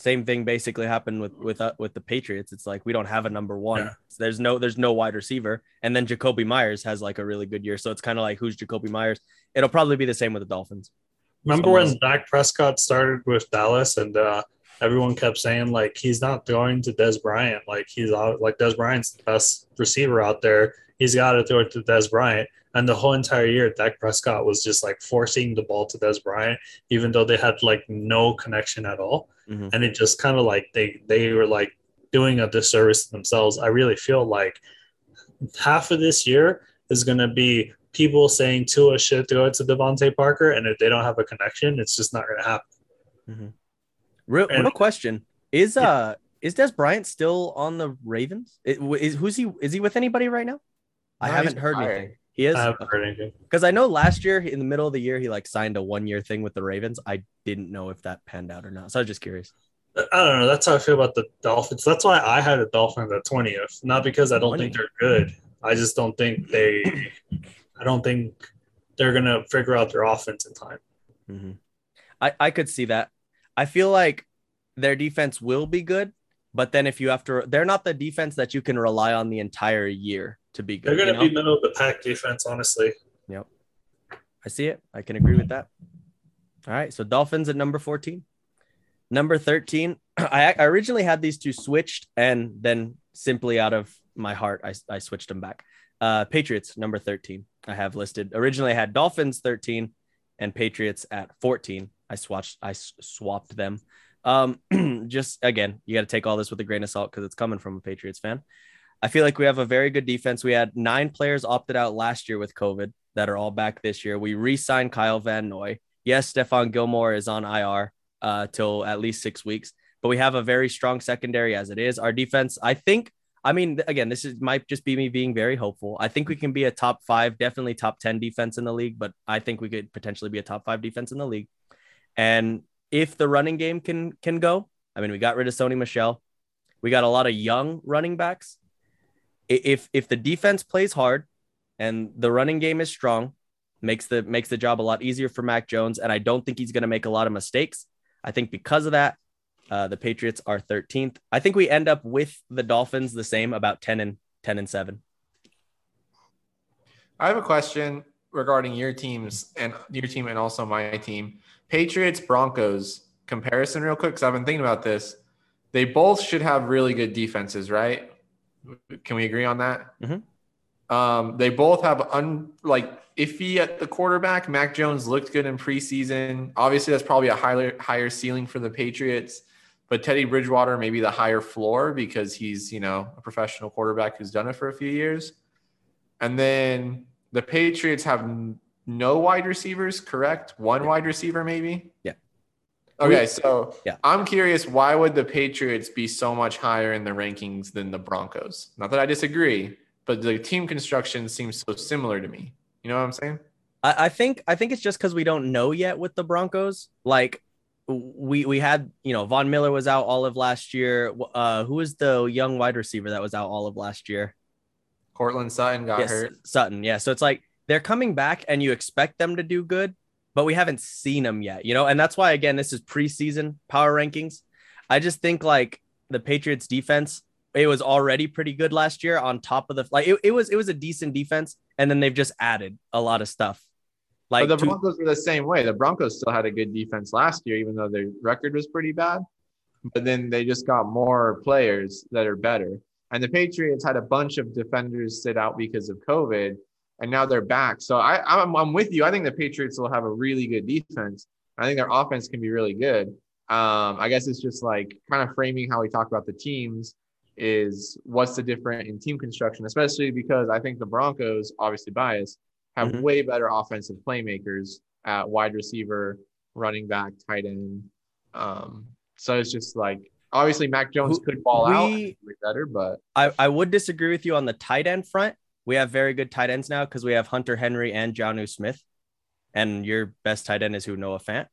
Speaker 1: same thing basically happened with with uh, with the Patriots. It's like we don't have a number one. Yeah. So there's no there's no wide receiver, and then Jakobi Meyers has like a really good year. So it's kind of like who's Jakobi Meyers? It'll probably be the same with the Dolphins.
Speaker 3: Remember Someone when Dak Prescott started with Dallas, and uh, everyone kept saying like he's not going to Dez Bryant, like he's out, like Dez Bryant's the best receiver out there. He's got to throw it to Dez Bryant. And the whole entire year, Dak Prescott was just like forcing the ball to Dez Bryant, even though they had like no connection at all. Mm-hmm. And it just kind of like they they were like doing a disservice to themselves. I really feel like half of this year is going to be people saying Tua should go to DeVante Parker, and if they don't have a connection, it's just not going to happen.
Speaker 1: Mm-hmm. Real, and, real question is yeah. uh is Dez Bryant still on the Ravens? Is, who's he? Is he with anybody right now? I haven't heard anything. He is.
Speaker 3: I haven't heard anything.
Speaker 1: Because I know last year in the middle of the year he like signed a one year thing with the Ravens. I didn't know if that panned out or not. So I was just curious.
Speaker 3: I don't know. That's how I feel about the Dolphins. That's why I had the Dolphins at twentieth. Not because I don't 20. think they're good. I just don't think they. I don't think they're gonna figure out their offense in time.
Speaker 1: Mm-hmm. I I could see that. I feel like their defense will be good, but then if you have to, they're not the defense that you can rely on the entire year to be good.
Speaker 3: They're going to you know? be middle of the pack defense, honestly.
Speaker 1: Yep. I see it. I can agree with that. All right. So Dolphins at number 14. Number 13. [clears throat] I, I originally had these two switched and then simply out of my heart, I, I switched them back. Uh, Patriots, number 13. I have listed. Originally, I had Dolphins 13 and Patriots at 14. I swatched, I swapped them. Um, [clears throat] just again, you got to take all this with a grain of salt because it's coming from a Patriots fan. I feel like we have a very good defense. We had nine players opted out last year with COVID that are all back this year. We re-signed Kyle Van Noy. Yes, Stephon Gilmore is on IR uh, till at least six weeks, but we have a very strong secondary as it is. Our defense, I think. I mean, again, this is might just be me being very hopeful. I think we can be a top five, definitely top ten defense in the league, but I think we could potentially be a top five defense in the league. And if the running game can can go, I mean, we got rid of Sony Michel. We got a lot of young running backs if if the defense plays hard and the running game is strong, makes the makes the job a lot easier for Mac Jones. And I don't think he's going to make a lot of mistakes. I think because of that, uh, the Patriots are 13th. I think we end up with the Dolphins the same, about 10 and 10 and seven.
Speaker 2: I have a question regarding your teams and your team and also my team. Patriots Broncos comparison real quick because I've been thinking about this. They both should have really good defenses, right? Can we agree on that?
Speaker 1: Mm-hmm.
Speaker 2: Um, they both have un like iffy at the quarterback. Mac Jones looked good in preseason. Obviously, that's probably a higher higher ceiling for the Patriots. But Teddy Bridgewater maybe the higher floor because he's you know a professional quarterback who's done it for a few years. And then the Patriots have no wide receivers, correct? One wide receiver, maybe.
Speaker 1: Yeah.
Speaker 2: Okay, so yeah. I'm curious why would the Patriots be so much higher in the rankings than the Broncos? Not that I disagree, but the team construction seems so similar to me. You know what I'm saying?
Speaker 1: I, I think I think it's just because we don't know yet with the Broncos. Like we we had you know Von Miller was out all of last year. Uh, who was the young wide receiver that was out all of last year?
Speaker 2: Courtland Sutton got
Speaker 1: yes,
Speaker 2: hurt.
Speaker 1: Sutton, yeah. So it's like they're coming back, and you expect them to do good, but we haven't seen them yet, you know? And that's why, again, this is preseason power rankings. I just think like the Patriots defense, it was already pretty good last year on top of the like it, it was it was a decent defense, and then they've just added a lot of stuff. Like
Speaker 2: but the Broncos were the same way. The Broncos still had a good defense last year, even though their record was pretty bad. But then they just got more players that are better. And the Patriots had a bunch of defenders sit out because of COVID, and now they're back. So I, I'm, I'm with you. I think the Patriots will have a really good defense. I think their offense can be really good. Um, I guess it's just like kind of framing how we talk about the teams is what's the different in team construction, especially because I think the Broncos, obviously biased, have
Speaker 1: Mhm.
Speaker 2: way better offensive playmakers at wide receiver, running back, tight end. Um, so it's just like obviously Mac Jones could ball out
Speaker 1: we-
Speaker 2: be better, but
Speaker 1: I, I would disagree with you on the tight end front. We have very good tight ends now because we have Hunter Henry and Jonnu Smith. And your best tight end is who Noah Fant.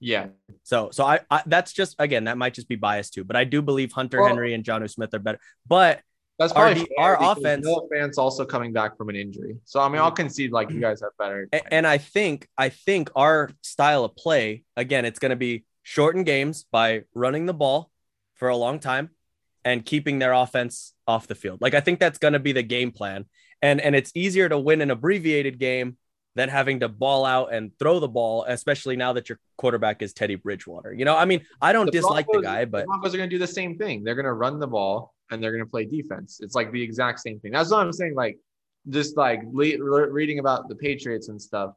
Speaker 2: yeah,
Speaker 1: So so I, I that's just again that might just be biased too, but I do believe Hunter
Speaker 2: Well-
Speaker 1: Henry and Jonnu Smith are better. But
Speaker 2: that's
Speaker 1: Our
Speaker 2: probably fair
Speaker 1: our offense-
Speaker 2: Noah Fant's also coming back from an injury. So I mean, I'll concede like you guys have better.
Speaker 1: A- And I think I think our style of play again, it's going to be shorten games by running the ball for a long time and keeping their offense off the field. Like I think that's going to be the game plan. And and it's easier to win an abbreviated game than having to ball out and throw the ball, especially now that your quarterback is Teddy Bridgewater. You know, I mean, I don't
Speaker 2: The
Speaker 1: dislike the guy, but
Speaker 2: the Broncos are going to do the same thing. They're going to run the ball and they're going to play defense. It's like the exact same thing. That's what I'm saying. Like, just like le- reading about the Patriots and stuff.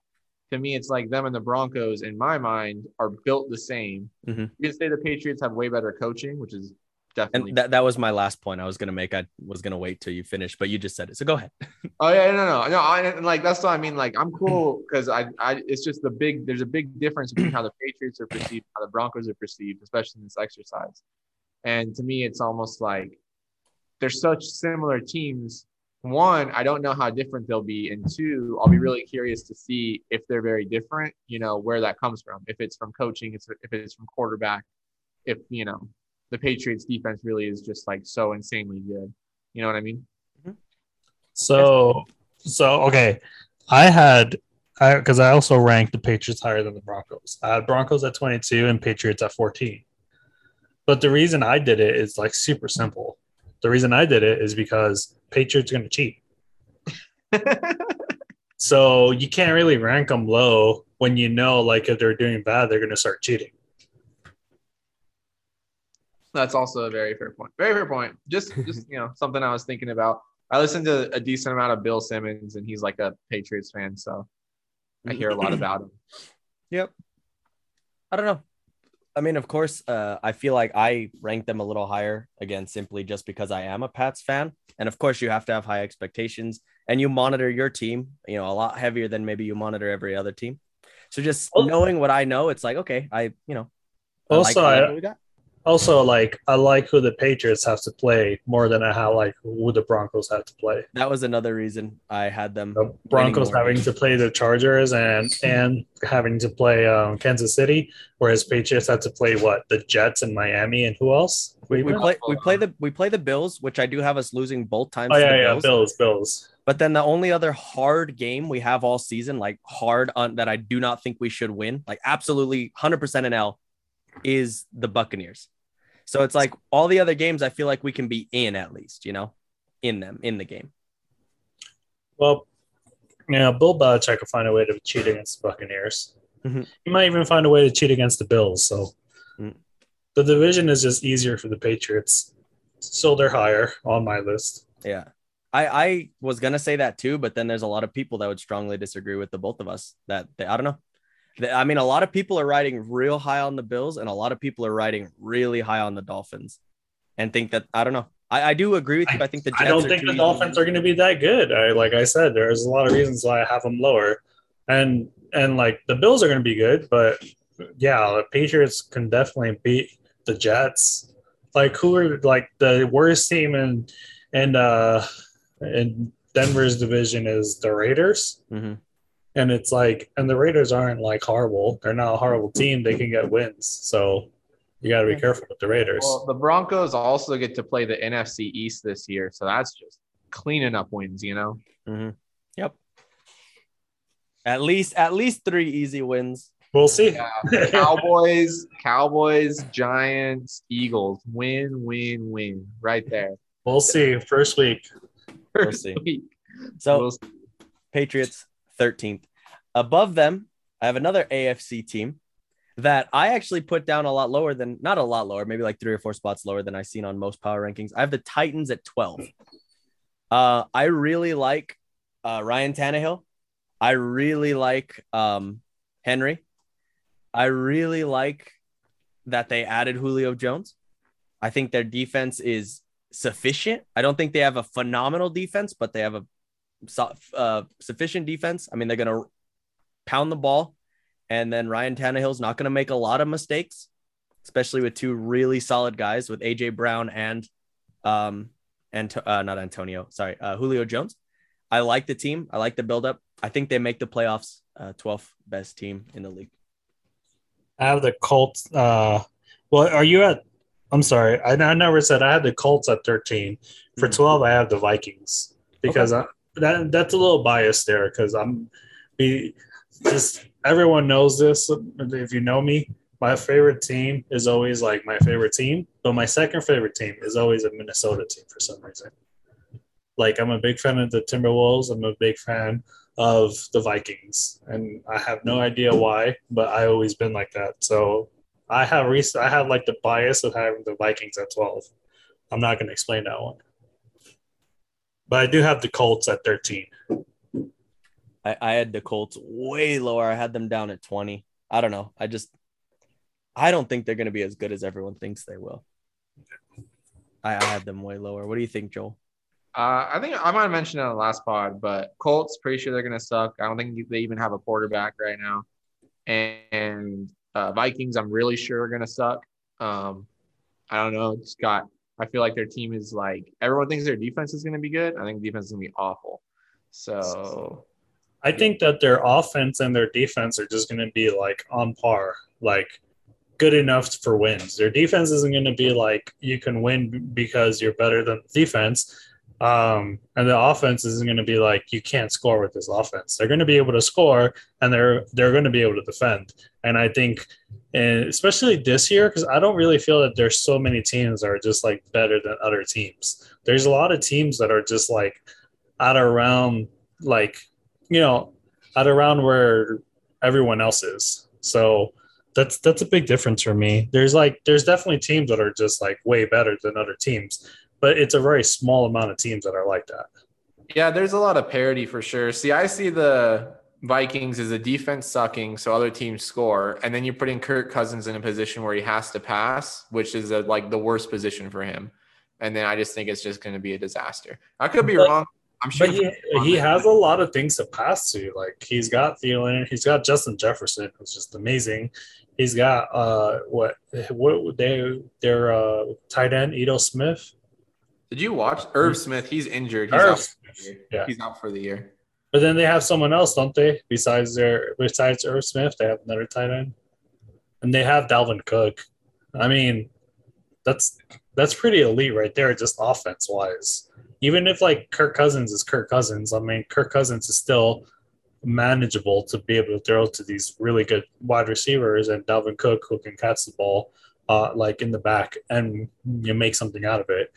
Speaker 2: To me, it's like them and the Broncos, in my mind, are built the same.
Speaker 1: Mhm.
Speaker 2: You can say the Patriots have way better coaching, which is definitely.
Speaker 1: and that, that was my last point I was going to make. I was going to wait till you finish, but you just said it. So go ahead. [laughs]
Speaker 2: oh yeah, no, no, no. I, and like that's what I mean. Like I'm cool because I, I, it's just the big. There's a big difference between how the Patriots are perceived, how the Broncos are perceived, especially in this exercise. And to me, it's almost like they're such similar teams. One, I don't know how different they'll be, and two, I'll be really curious to see if they're very different. You know where that comes from. If it's from coaching, it's if it's from quarterback. If you know the Patriots defense really is just like so insanely good. You know what I mean? Mm-hmm.
Speaker 3: So, so okay, I had I because I also ranked the Patriots higher than the Broncos. I had Broncos at 22 and Patriots at 14. But the reason I did it is like super simple. The reason I did it is because Patriots are going to cheat. [laughs] So you can't really rank them low when you know like if they're doing bad, they're going to start cheating.
Speaker 2: That's also a very fair point. Very fair point. Just, just [laughs] you know, something I was thinking about. I listened to a decent amount of Bill Simmons, and he's like a Patriots fan, so I hear a lot about him. [clears throat]
Speaker 1: Yep. I don't know. I mean, of course, uh, I feel like I rank them a little higher again, simply just because I am a Pats fan. And of course, you have to have high expectations and you monitor your team, you know, a lot heavier than maybe you monitor every other team. So just knowing what I know, it's like, okay, I, you know, I
Speaker 3: Also,
Speaker 1: like
Speaker 3: I-
Speaker 1: we got.
Speaker 3: Also, like I like who the Patriots have to play more than I how like who the Broncos have to play.
Speaker 1: That was another reason I had them.
Speaker 3: The Broncos having to play the Chargers and and having to play um, Kansas City, whereas Patriots had to play what the Jets and Miami and who else?
Speaker 1: We, we play we play the we play the Bills, which I do have us losing both times.
Speaker 3: Oh yeah, yeah,
Speaker 1: Bills.
Speaker 3: Bills, Bills.
Speaker 1: But then the only other hard game we have all season, like hard on that I do not think we should win, like absolutely 100% an L, is the Buccaneers. So it's like all the other games I feel like we can be in at least, you know, in them, in the game.
Speaker 3: Well, you know, Bill Belichick will find a way to cheat against the Buccaneers.
Speaker 1: Mhm.
Speaker 3: He might even find a way to cheat against the Bills. So
Speaker 1: Mm.
Speaker 3: the division is just easier for the Patriots. So they're higher on my list.
Speaker 1: Yeah. I, I was gonna say that too, but then there's a lot of people that would strongly disagree with the both of us. That they, I don't know. I mean, a lot of people are riding real high on the Bills, and a lot of people are riding really high on the Dolphins, and think that I don't know. I, I do agree with you. I think the Jets
Speaker 3: I don't
Speaker 1: are
Speaker 3: think the. Dolphins are going to be that good. I, like I said, there's a lot of reasons why I have them lower, and and like the Bills are going to be good, but yeah, the Patriots can definitely beat the Jets. Like who are like the worst team in in uh in Denver's division is the Raiders,
Speaker 1: Mhm.
Speaker 3: And it's like and the Raiders aren't like horrible. They're not a horrible team. They can get wins, so you got to be careful with the Raiders.
Speaker 2: Well, the Broncos also get to play the NFC East this year, so that's just cleaning up wins, you know.
Speaker 1: Mhm. Yep. At least at least three easy wins.
Speaker 3: We'll see.
Speaker 2: Yeah. Cowboys, [laughs] Cowboys, Giants, Eagles. Win, win, win. Right there.
Speaker 3: we'll see. First week.
Speaker 1: We'll see.
Speaker 2: Week.
Speaker 1: So
Speaker 2: We'll see.
Speaker 1: Patriots 13th. Above them, I have another AFC team that I actually put down a lot lower than not a lot lower, maybe like three or four spots lower than I've seen on most power rankings. I have the Titans at 12. Uh, I really like uh, Ryan Tannehill. I really like um, Henry. I really like that they added Julio Jones. I think their defense is sufficient. I don't think they have a phenomenal defense, but they have a uh, sufficient defense. I mean, they're going to pound the ball, and then Ryan Tannehill's not going to make a lot of mistakes, especially with two really solid guys with AJ Brown and um and uh, not Antonio, sorry, uh, Julio Jones. I like the team. I like the buildup. I think they make the playoffs. Uh, 12th best team in the league.
Speaker 3: I have the Colts. Uh, well, are you at? I'm sorry. I, I never said I had the Colts at 13. For
Speaker 1: Mhm.
Speaker 3: 12, I have the Vikings because I, that that's a little biased there because I'm be just everyone knows this. If you know me, my favorite team is always like my favorite team, but my second favorite team is always a Minnesota team for some reason. Like I'm a big fan of the Timberwolves. I'm a big fan of the Vikings, and I have no idea why, but I always been like that. So I have rec- I have like the bias of having the Vikings at 12. I'm not going to explain that one, but I do have the Colts at 13.
Speaker 1: I, I had the Colts way lower. I had them down at 20. I don't know. I just, I don't think they're going to be as good as everyone thinks they will. I, I had them way lower. What do you think, Joel?
Speaker 2: Uh, I think I might have mentioned it on the last pod, but Colts pretty sure they're gonna suck. I don't think they even have a quarterback right now, and uh, Vikings I'm really sure are gonna suck. Um, I don't know. It's got. I feel like their team is like everyone thinks their defense is gonna be good. I think defense is gonna be awful. So
Speaker 3: I think that their offense and their defense are just going to be like on par, like good enough for wins. Their defense isn't going to be like you can win because you're better than defense. Um, and the offense isn't going to be like you can't score with this offense. They're going to be able to score and they're they're going to be able to defend. And I think, and especially this year, because I don't really feel that there's so many teams that are just like better than other teams. There's a lot of teams that are just like at around like you know at around where everyone else is. So that's that's a big difference for me. There's like there's definitely teams that are just like way better than other teams, but it's a very small amount of teams that are like that.
Speaker 2: yeah, there's a lot of parity for sure. See, I see the Vikings as a defense sucking, so other teams score, and then you're putting Kirk Cousins in a position where he has to pass, which is a, like the worst position for him. And then I just think it's just going to be a disaster. I could be
Speaker 3: But-
Speaker 2: wrong. I'm sure.
Speaker 3: But he, he has a lot of things to pass to. Like he's got Thielen, he's got Justin Jefferson, who's just amazing. He's got uh what what they their uh tight end Edo Smith.
Speaker 2: Did you watch Irv Smith? He's injured. He's
Speaker 3: Irv
Speaker 2: out for the year.
Speaker 3: yeah.
Speaker 2: He's out for the year.
Speaker 3: But then they have someone else, don't they? Besides their besides Irv Smith, they have another tight end, and they have Dalvin Cook. I mean, that's that's pretty elite right there, just offense wise. Even if like Kirk Cousins is Kirk Cousins, I mean, Kirk Cousins is still manageable to be able to throw to these really good wide receivers, and Dalvin Cook who can catch the ball uh, like in the back and you make something out of it.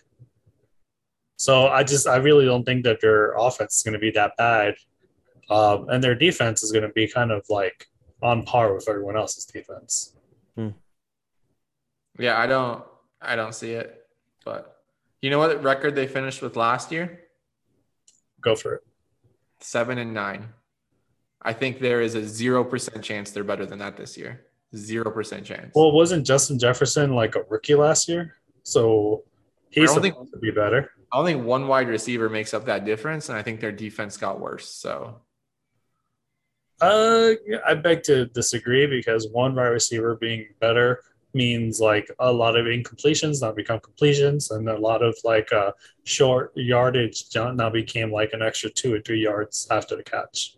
Speaker 3: So I just I really don't think that their offense is going to be that bad, um, and their defense is going to be kind of like on par with everyone else's defense.
Speaker 2: Yeah, I don't. I don't see it. But you know what record they finished with last year?
Speaker 3: Go for it.
Speaker 2: Seven and nine. I think there is a zero percent chance they're better than that this year. Zero percent chance.
Speaker 3: Well, wasn't Justin Jefferson like a rookie last year? So he's
Speaker 2: I don't think-
Speaker 3: to be better.
Speaker 2: I don't think one wide receiver makes up that difference, and I think their defense got worse. So
Speaker 3: Uh, I beg to disagree because one wide receiver being better means like a lot of incompletions now become completions, and a lot of like uh, short yardage now became like an extra two or three yards after the catch.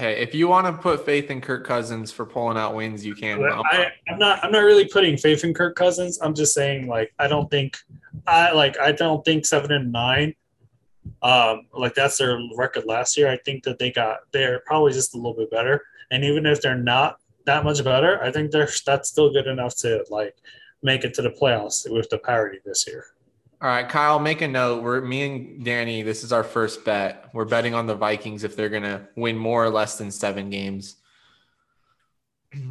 Speaker 2: Hey, if you want to put faith in Kirk Cousins for pulling out wins, you can.
Speaker 3: I, I'm not. I'm not really putting faith in Kirk Cousins. I'm just saying, like, I don't think, I like, I don't think seven and nine Um, like that's their record last year. I think that they got they're probably just a little bit better. And even if they're not that much better, I think they're that's still good enough to like make it to the playoffs with the parity this year.
Speaker 2: All right, Kyle, make a note. We're me and Danny. This is our first bet. We're betting on the Vikings if they're gonna win more or less than seven games.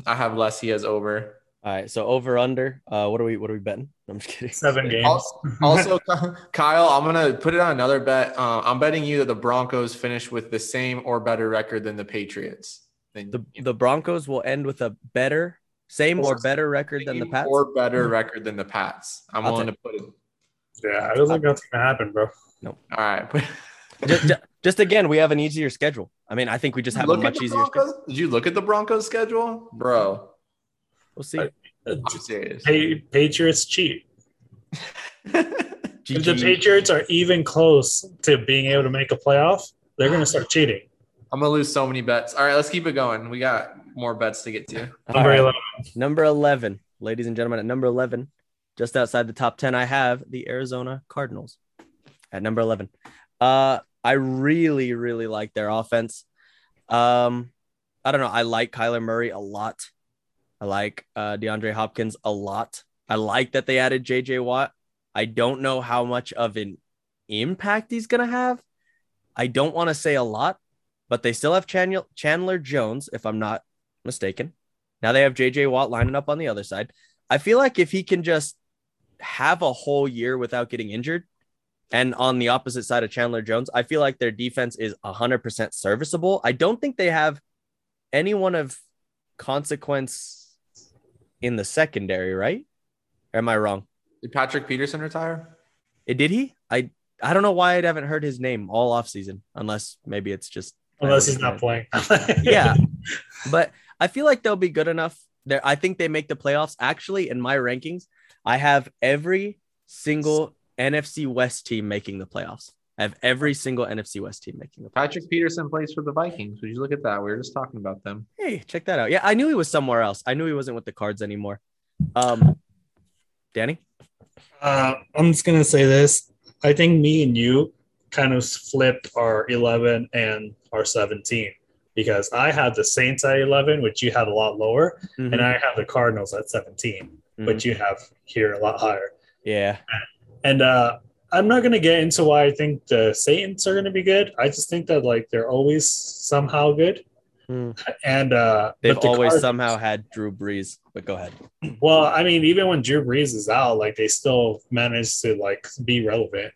Speaker 2: I have less. He has over.
Speaker 1: All right, so over under. Uh, what are we? What are we betting? I'm just kidding.
Speaker 3: Seven games.
Speaker 2: Also, also, Kyle, I'm gonna put it on another bet. Uh, I'm betting you that the Broncos finish with the same or better record than the Patriots. Then
Speaker 1: The the Broncos will end with a better, same or better record than the
Speaker 2: same
Speaker 1: Pats.
Speaker 2: or better record than the Pats. I'm
Speaker 1: I'll
Speaker 2: willing
Speaker 1: take-
Speaker 2: to put it.
Speaker 3: Yeah, I don't think uh, that's gonna happen, bro. No.
Speaker 2: All right. [laughs]
Speaker 1: just, just again, we have an easier schedule. I mean, I think we just have a
Speaker 2: look at
Speaker 1: much
Speaker 2: the
Speaker 1: easier schedule.
Speaker 2: Did you look at the Broncos schedule, bro?
Speaker 1: We'll see.
Speaker 3: I-
Speaker 2: I'm serious.
Speaker 3: Hey, Patriots cheat. [laughs] If the Patriots are even close to being able to make a playoff, they're gonna start cheating.
Speaker 2: I'm gonna lose so many bets. All right, let's keep it going. We got more bets to get to.
Speaker 1: All
Speaker 3: Number
Speaker 1: right.
Speaker 3: 11.
Speaker 1: Number 11, ladies and gentlemen, at number 11, just outside the top 10, I have the Arizona Cardinals at number 11. Uh, I really, really like their offense. Um, I don't know. I like Kyler Murray a lot. I like uh, DeAndre Hopkins a lot. I like that they added JJ Watt. I don't know how much of an impact he's going to have. I don't want to say a lot, but they still have Chan- Chandler Jones, if I'm not mistaken. Now they have JJ Watt lining up on the other side. I feel like if he can just have a whole year without getting injured, and on the opposite side of Chandler Jones, I feel like their defense is 100% serviceable. I don't think they have anyone of consequence in the secondary, right? Or am I wrong?
Speaker 2: Did Patrick Peterson retire?
Speaker 1: Eh, Did he? I I don't know why I haven't heard his name all offseason, unless maybe it's just
Speaker 3: Unless he's not playing. [laughs]
Speaker 1: yeah. But I feel like they'll be good enough. There, I think they make the playoffs. Actually, in my rankings, I have every single NFC West team making the playoffs. I have every single NFC West team making the playoffs.
Speaker 2: Patrick Peterson plays for the Vikings. Would you look at that? We were just talking about them.
Speaker 1: Hey, check that out. Yeah, I knew he was somewhere else. I knew he wasn't with the Cards anymore. Um, Danny,
Speaker 3: Uh, I'm just gonna say this. I think me and you kind of flipped our 11 and our 17 because I had the Saints at 11, which you had a lot lower,
Speaker 1: Mhm.
Speaker 3: and I have the Cardinals at 17, which you have here a lot higher.
Speaker 1: yeah,
Speaker 3: And uh, I'm not gonna get into why I think the Saints are gonna be good. I just think that like they're always somehow good,
Speaker 1: Hmm.
Speaker 3: and uh,
Speaker 1: they've
Speaker 3: but the
Speaker 1: always
Speaker 3: Card-
Speaker 1: somehow had Drew Brees. But go ahead.
Speaker 3: Well, I mean, even when Drew Brees is out, like they still manage to like be relevant.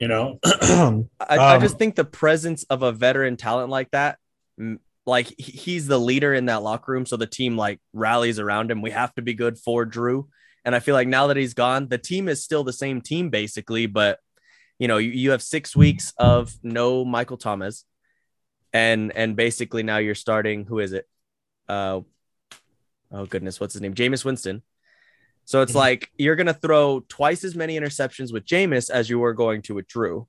Speaker 3: You know, [clears throat]
Speaker 1: I, I
Speaker 3: Um,
Speaker 1: just think the presence of a veteran talent like that, mm, like he's the leader in that locker room, so the team like rallies around him. We have to be good for Drew, and I feel like now that he's gone, the team is still the same team basically, but you know you, you have six weeks of no Michael Thomas, and and basically now you're starting. Who is it? Uh, oh goodness, what's his name? Jameis Winston. So it's
Speaker 3: Mhm.
Speaker 1: like you're gonna throw twice as many interceptions with Jameis as you were going to with Drew.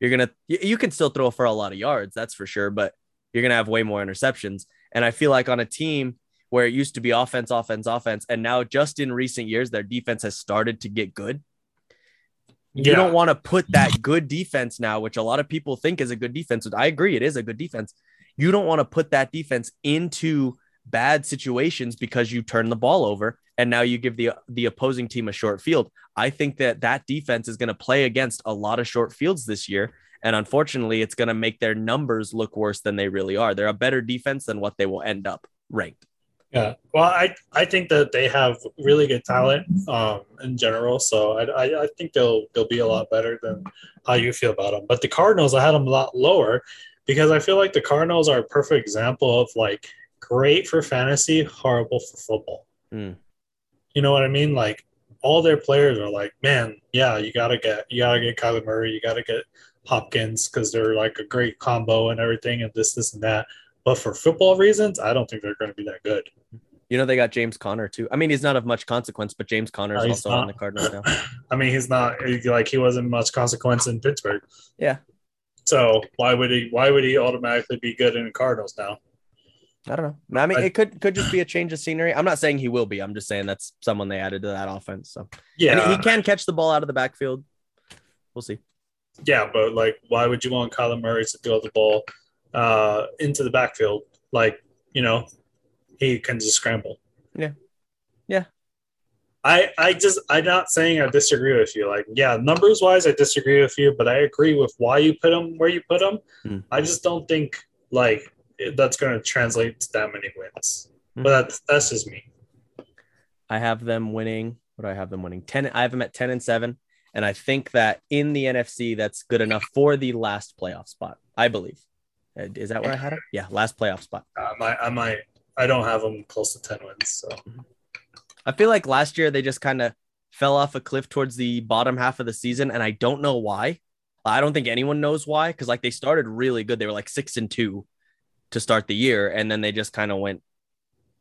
Speaker 1: You're gonna you, you can still throw for a lot of yards, that's for sure, but you're gonna have way more interceptions. And I feel like on a team where it used to be offense, offense, offense, and now just in recent years their defense has started to get good. You don't want to put that good defense now, which a lot of people think is a good defense. I agree, it is a good defense. You don't want to put that defense into bad situations because you turn the ball over and now you give the the opposing team a short field. I think that that defense is going to play against a lot of short fields this year and unfortunately it's going to make their numbers look worse than they really are. They're a better defense than what they will end up ranked.
Speaker 3: Yeah, well, I I think that they have really good talent um, in general, so I, I, I think they'll they'll be a lot better than how you feel about them. But the Cardinals, I had them a lot lower because I feel like the Cardinals are a perfect example of like great for fantasy, horrible for football.
Speaker 1: Hmm.
Speaker 3: You know what I mean? Like all their players are like, man, yeah, you gotta get you gotta get Kyler Murray, you gotta get Hopkins because they're like a great combo and everything, and this, this, and that. But for football reasons, I don't think they're going to be that good.
Speaker 1: You know they got James Conner too. I mean he's not of much consequence, but James Conner is
Speaker 3: No,
Speaker 1: also on
Speaker 3: not.
Speaker 1: the Cardinals now. [laughs]
Speaker 3: I mean, he's not like he wasn't much consequence in Pittsburgh.
Speaker 1: Yeah.
Speaker 3: So why would he? Why would he automatically be good in the Cardinals now?
Speaker 1: I don't know. I mean,
Speaker 3: I-
Speaker 1: it could could just be a change of scenery. I'm not saying he will be. I'm just saying that's someone they added to that offense. So
Speaker 3: Yeah,
Speaker 1: and he can catch the ball out of the backfield. We'll see.
Speaker 3: Yeah, but like, why would you want Kyler Murray to throw the ball uh, into the backfield? Like, you know, he can just scramble.
Speaker 1: Yeah. Yeah.
Speaker 3: I I just I'm not saying I disagree with you. Like, yeah, numbers wise, I disagree with you, but I agree with why you put him where you put him.
Speaker 1: Hmm.
Speaker 3: I just don't think like that's going to translate to that many wins.
Speaker 1: Hmm.
Speaker 3: But that's that's just me.
Speaker 1: I have them winning. What do I have them winning? 10. I have them at 10 and 7. And I think that in the NFC, that's good enough for the last playoff spot. I believe. Uh, Is that where I had it? Yeah, last playoff spot.
Speaker 3: I might I might I don't have them close to ten wins. So
Speaker 1: I feel like last year they just kind of fell off a cliff towards the bottom half of the season, and I don't know why. I don't think anyone knows why because like they started really good. They were like six and two to start the year, and then they just kind of went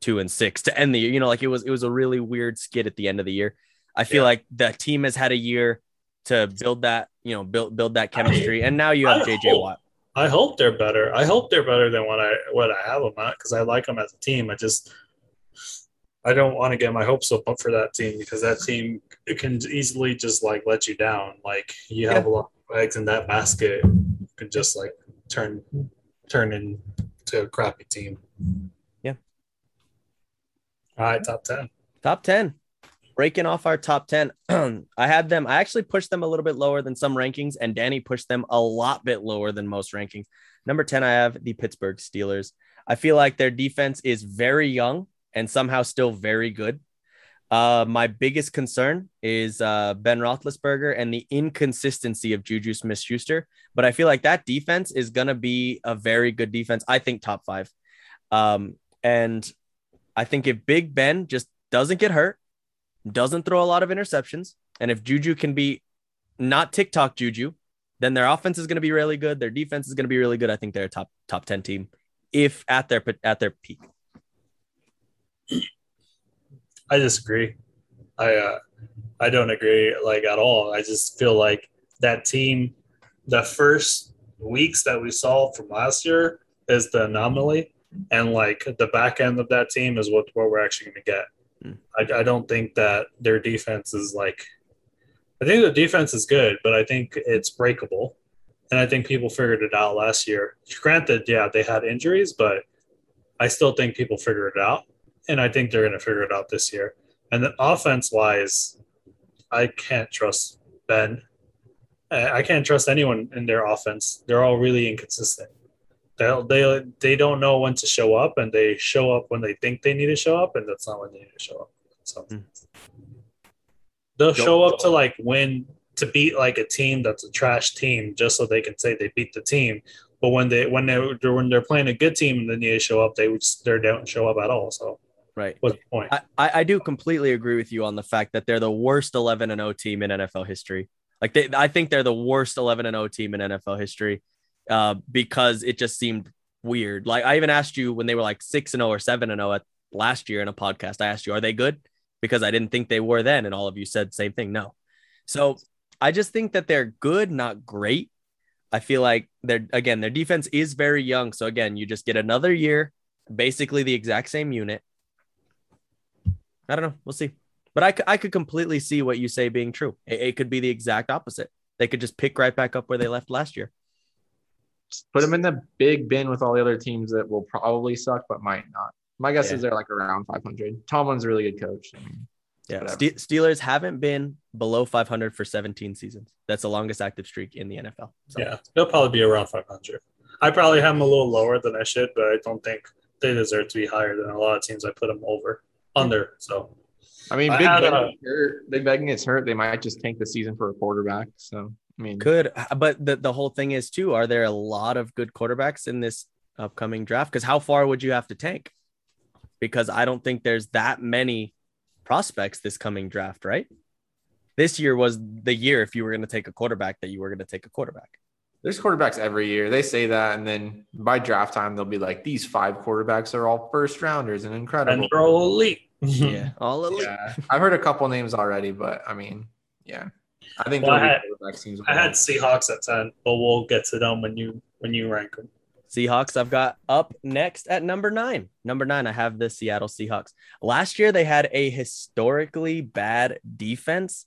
Speaker 1: two and six to end the year. You know, like it was it was a really weird skid at the end of the year. I feel
Speaker 3: Yeah.
Speaker 1: like the team has had a year to build that, you know, build build that chemistry, and now you have
Speaker 3: I
Speaker 1: JJ
Speaker 3: hope-
Speaker 1: Watt.
Speaker 3: I hope they're better. I hope they're better than what I what I have them at because I like them as a team. I just I don't want to get my hopes up for that team because that team can easily just like let you down. Like you have a lot of eggs in that basket, it can just like turn turn into a crappy team.
Speaker 1: Yeah.
Speaker 3: All right, top ten.
Speaker 1: Top 10. Breaking off our top 10. [clears throat] I had them, I actually pushed them a little bit lower than some rankings, and Danny pushed them a lot bit lower than most rankings. Number 10, I have the Pittsburgh Steelers. I feel like their defense is very young and somehow still very good. Uh, my biggest concern is uh, Ben Roethlisberger and the inconsistency of Juju Smith Schuster. But I feel like that defense is to be a very good defense. I think top five. Um, and I think if Big Ben just doesn't get hurt, doesn't throw a lot of interceptions, and if Juju can be not TikTok Juju, then their offense is going to be really good. Their defense is going to be really good. I think they're a top top ten team if at their at their peak.
Speaker 3: I disagree. I uh, I don't agree like at all. I just feel like that team, the first weeks that we saw from last year is the anomaly, and like the back end of that team is what what we're actually going to get. I, I don't think that their defense is like. I think the defense is good, but I think it's breakable, and I think people figured it out last year. Granted, yeah, they had injuries, but I still think people figured it out and I think they're going to figure it out this year. And then offense wise, I can't trust Ben. I can't trust anyone in their offense. They're all really inconsistent. They they they don't know when to show up, and they show up when they think they need to show up, and that's not when they need to show up. So
Speaker 1: Hmm.
Speaker 3: they'll show up to like win to beat like a team that's a trash team just so they can say they beat the team. But when they when they when they're playing a good team and they need to show up, they would they don't show up at all. So
Speaker 1: Right.
Speaker 3: what's the point?
Speaker 1: I, I I do completely agree with you on the fact that they're the worst 11 and 0 team in NFL history. Like they, I think they're the worst 11 and 0 team in NFL history uh, because it just seemed weird. Like I even asked you when they were like 6 and 0 or 7 and 0 at last year in a podcast. I asked you, are they good? Because I didn't think they were then. And all of you said same thing. No. So I just think that they're good, not great. I feel like they're again, their defense is very young. So again, you just get another year, basically the exact same unit. I don't know. We'll see. But I, I could completely see what you say being true. It, it could be the exact opposite. They could just pick right back up where they left last year.
Speaker 2: Just put them in the big bin with all the other teams that will probably suck, but might not. My guess
Speaker 1: Yeah.
Speaker 2: is they're like around 500. Tomlin's a really good coach. I mean,
Speaker 1: Yeah. Ste- Steelers haven't been below 500 for 17 seasons. That's the longest active streak in the NFL. So,
Speaker 3: Yeah, they'll probably be around 500. I probably have them a little lower than I should, but I don't think they deserve to be higher than a lot of teams. I put them over, under. So
Speaker 2: I mean,
Speaker 3: I
Speaker 2: Big
Speaker 3: had
Speaker 2: Ben,
Speaker 3: a-
Speaker 2: gets hurt. Big Ben gets hurt. They might just tank the season for a quarterback. So, I mean,
Speaker 1: Could, but the, the whole thing is, too, are there a lot of good quarterbacks in this upcoming draft? Because how far would you have to tank? Because I don't think there's that many prospects this coming draft, right? This year was the year if you were going to take a quarterback that you were going to take a quarterback.
Speaker 2: there's quarterbacks every year. They say that, and then by draft time, they'll be like, these five quarterbacks are all first rounders and incredible.
Speaker 3: and they're all elite.
Speaker 1: Yeah, [laughs] all elite.
Speaker 2: Yeah, I've heard a couple names already, but I mean, yeah, I think
Speaker 3: Well, I had-
Speaker 2: quarterback.
Speaker 3: I had Seahawks at 10, but we'll get to them when you when you rank them.
Speaker 1: Seahawks, I've got up next at number nine. Number nine, I have the Seattle Seahawks. Last year, they had a historically bad defense.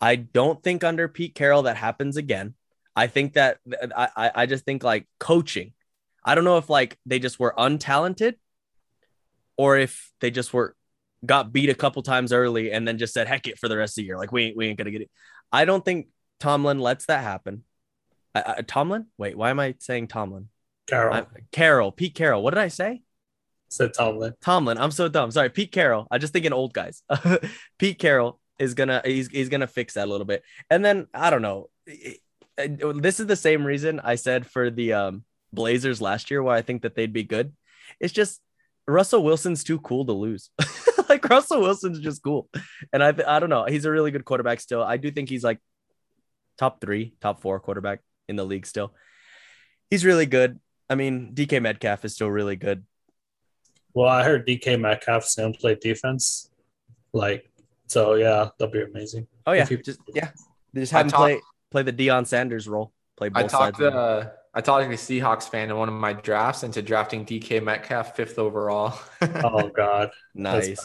Speaker 1: I don't think under Pete Carroll that happens again. I think that I I- I just think like coaching. I don't know if like they just were untalented or if they just were got beat a couple times early and then just said heck it for the rest of the year. Like we ain't we ain't gonna get it. I don't think Tomlin lets that happen. Tomlin? Wait, why am I saying Tomlin?
Speaker 3: Carroll.
Speaker 1: I, Carroll, Pete Carroll. What did I say?
Speaker 3: said Tomlin.
Speaker 1: Tomlin. I'm so dumb. Sorry, Pete Carroll. I just thinking old guys. [laughs] Pete Carroll is gonna he's he's gonna fix that a little bit. And then I don't know. This is the same reason I said for the um, Blazers last year why I think that they'd be good. It's just Russell Wilson's too cool to lose. [laughs] like Russell Wilson's just cool, and I I don't know. He's a really good quarterback still. I do think he's like top three, top four quarterback in the league still. He's really good. I mean, DK Metcalf is still really good.
Speaker 3: Well, I heard DK Metcalf's gonna play defense. Like, so yeah, that'll be amazing.
Speaker 1: Oh yeah,
Speaker 3: If he-
Speaker 1: just yeah, they just
Speaker 2: I
Speaker 1: have him
Speaker 2: talk-
Speaker 1: play play the Deion Sanders role. Play both
Speaker 2: I talked
Speaker 1: sides. of it.
Speaker 2: uh, I talked to a Seahawks fan in one of my drafts into drafting DK Metcalf fifth overall. [laughs]
Speaker 3: Oh God,
Speaker 1: nice.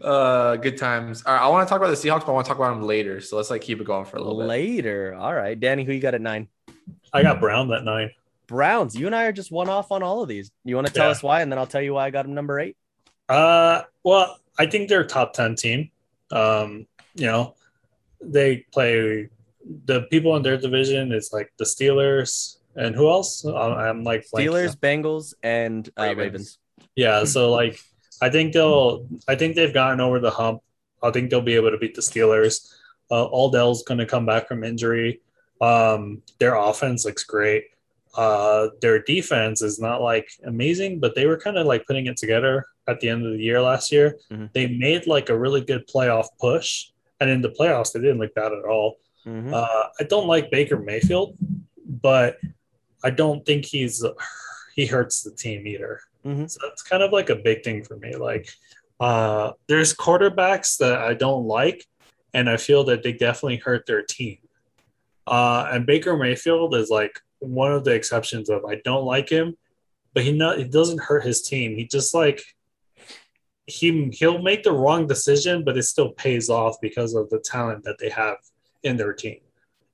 Speaker 2: uh, good times. All right, I want to talk about the Seahawks, but I want to talk about them later. So let's like keep it going for a little bit.
Speaker 1: Later. All right, Danny, who you got at nine?
Speaker 3: I got Brown at nine.
Speaker 1: Browns. You and I are just one off on all of these. You want to tell
Speaker 3: Yeah.
Speaker 1: us why, and then I'll tell you why I got him number eight.
Speaker 3: Uh, well, I think they're a top ten team. Um, you know, they play the people in their division is like the Steelers and who else? I'm, I'm like blanking
Speaker 1: Steelers, Bengals, and uh,
Speaker 2: Ravens.
Speaker 1: Ravens.
Speaker 3: Yeah, so like I think they'll I think they've gotten over the hump. I think they'll be able to beat the Steelers. Uh, Odell's going to come back from injury. Um, their offense looks great. Uh, their defense is not like amazing, but they were kind of like putting it together at the end of the year last year.
Speaker 1: Mhm.
Speaker 3: They made like a really good playoff push, and in the playoffs they didn't look bad at all.
Speaker 1: Mhm.
Speaker 3: Uh, I don't like Baker Mayfield, but I don't think he's he hurts the team either.
Speaker 1: Mhm.
Speaker 3: So that's kind of like a big thing for me. Like, uh, there's quarterbacks that I don't like, and I feel that they definitely hurt their team. Uh, and Baker Mayfield is like one of the exceptions of I don't like him, but he not he doesn't hurt his team. He just like he he'll make the wrong decision, but it still pays off because of the talent that they have in their team.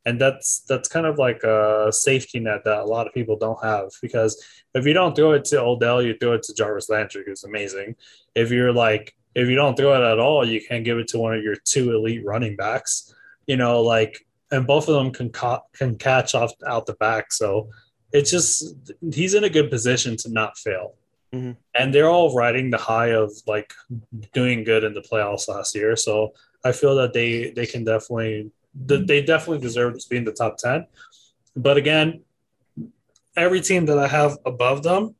Speaker 3: And that's that's kind of like a safety net that a lot of people don't have because if you don't throw it to Odell, you throw it to Jarvis Landry, who's amazing. If you're like if you don't throw it at all, you can give it to one of your two elite running backs. You know, like and both of them can ca- can catch off out the back. So it's just he's in a good position to not fail.
Speaker 1: Mhm.
Speaker 3: And they're all riding the high of like doing good in the playoffs last year. So I feel that they they can definitely they definitely deserve to be in the top ten. But again, every team that I have above them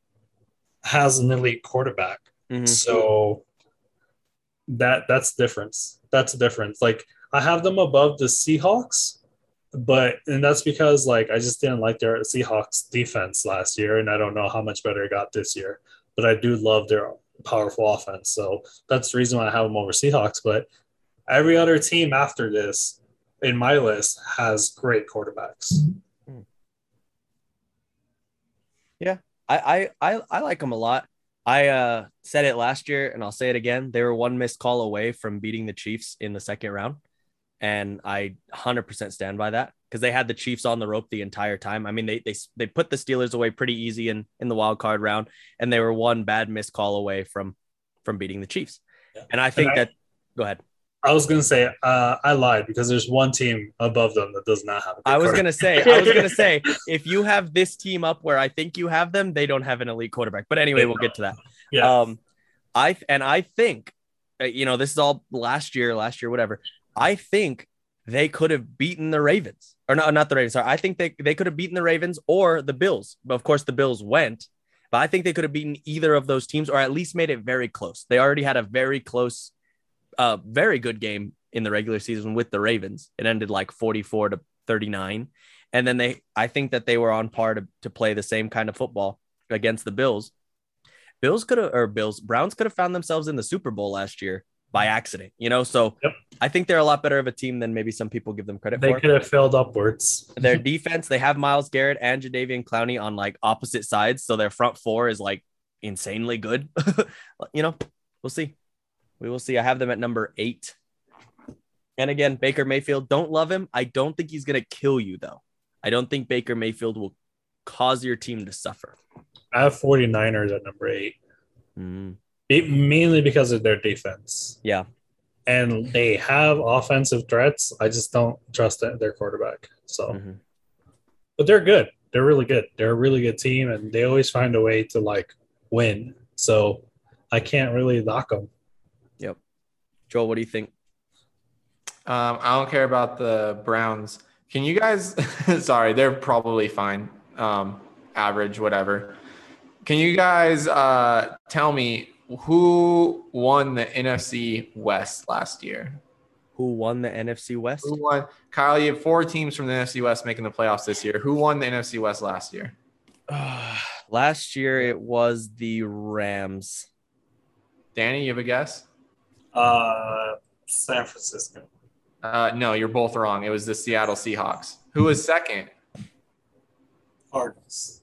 Speaker 3: has an elite quarterback.
Speaker 1: Mhm.
Speaker 3: So that that's the difference. That's the difference. Like I have them above the Seahawks, but and that's because like I just didn't like their Seahawks defense last year, and I don't know how much better it got this year. But I do love their powerful offense, so that's the reason why I have them over Seahawks. But every other team after this in my list has great quarterbacks.
Speaker 1: I, I I I like them a lot. I uh, said it last year, and I'll say it again. They were one missed call away from beating the Chiefs in the second round, and I 100% stand by that because they had the Chiefs on the rope the entire time. I mean, they they they put the Steelers away pretty easy in in the wild card round, and they were one bad missed call away from from beating the Chiefs.
Speaker 3: Yeah.
Speaker 1: And I think
Speaker 3: I-
Speaker 1: that. Go ahead.
Speaker 3: I was gonna say uh, I lied because there's one team above them that does not have.
Speaker 1: I was
Speaker 3: quarterback.
Speaker 1: gonna say, I was gonna say, if you have this team up where I think you have them, they don't have an elite quarterback. But anyway,
Speaker 3: They
Speaker 1: we'll get to that.
Speaker 3: Yeah.
Speaker 1: Um, I and I think, uh, you know, this is all last year, last year, whatever. I think they could have beaten the Ravens, or not, not the Ravens. Sorry, I think they they could have beaten the Ravens or the Bills. But of course, the Bills went. But I think they could have beaten either of those teams, or at least made it very close. They already had a very close, uh, very good game in the regular season with the Ravens. It ended like forty-four to thirty-nine, and then they, I think that they were on par to, to play the same kind of football against the Bills. Bills could have, or Bills, Browns could have found themselves in the Super Bowl last year by accident, you know? So
Speaker 3: Yep.
Speaker 1: I think they're a lot better of a team than maybe some people give them credit
Speaker 3: they
Speaker 1: for.
Speaker 3: They could have failed upwards.
Speaker 1: Their defense, they have Myles Garrett and Jadeveon Clowney on like opposite sides. So their front four is like insanely good. [laughs] you know, we'll see. We will see. I have them at number eight. And again, Baker Mayfield, don't love him. I don't think he's going to kill you, though. I don't think Baker Mayfield will cause your team to suffer.
Speaker 3: I have 49ers at number eight,
Speaker 1: Mm,
Speaker 3: Be- mainly because of their defense.
Speaker 1: yeah.
Speaker 3: And they have offensive threats. I just don't trust their quarterback. So,
Speaker 1: Mhm.
Speaker 3: but they're good. They're really good. They're a really good team, and they always find a way to like win. So, I can't really knock them.
Speaker 1: Joel, what do you think?
Speaker 2: Um, I don't care about the Browns. Can you guys? [laughs] sorry, they're probably fine, um, average, whatever. Can you guys uh, tell me who won the NFC West last year?
Speaker 1: Who won the NFC West?
Speaker 2: Who won? Kyle, you have four teams from the NFC West making the playoffs this year. Who won the NFC West last year? [sighs]
Speaker 1: Last year it was the Rams.
Speaker 2: Danny, you have a guess?
Speaker 3: Uh, San Francisco.
Speaker 2: Uh, no, you're both wrong. It was the Seattle Seahawks. Who was second?
Speaker 3: Cardinals.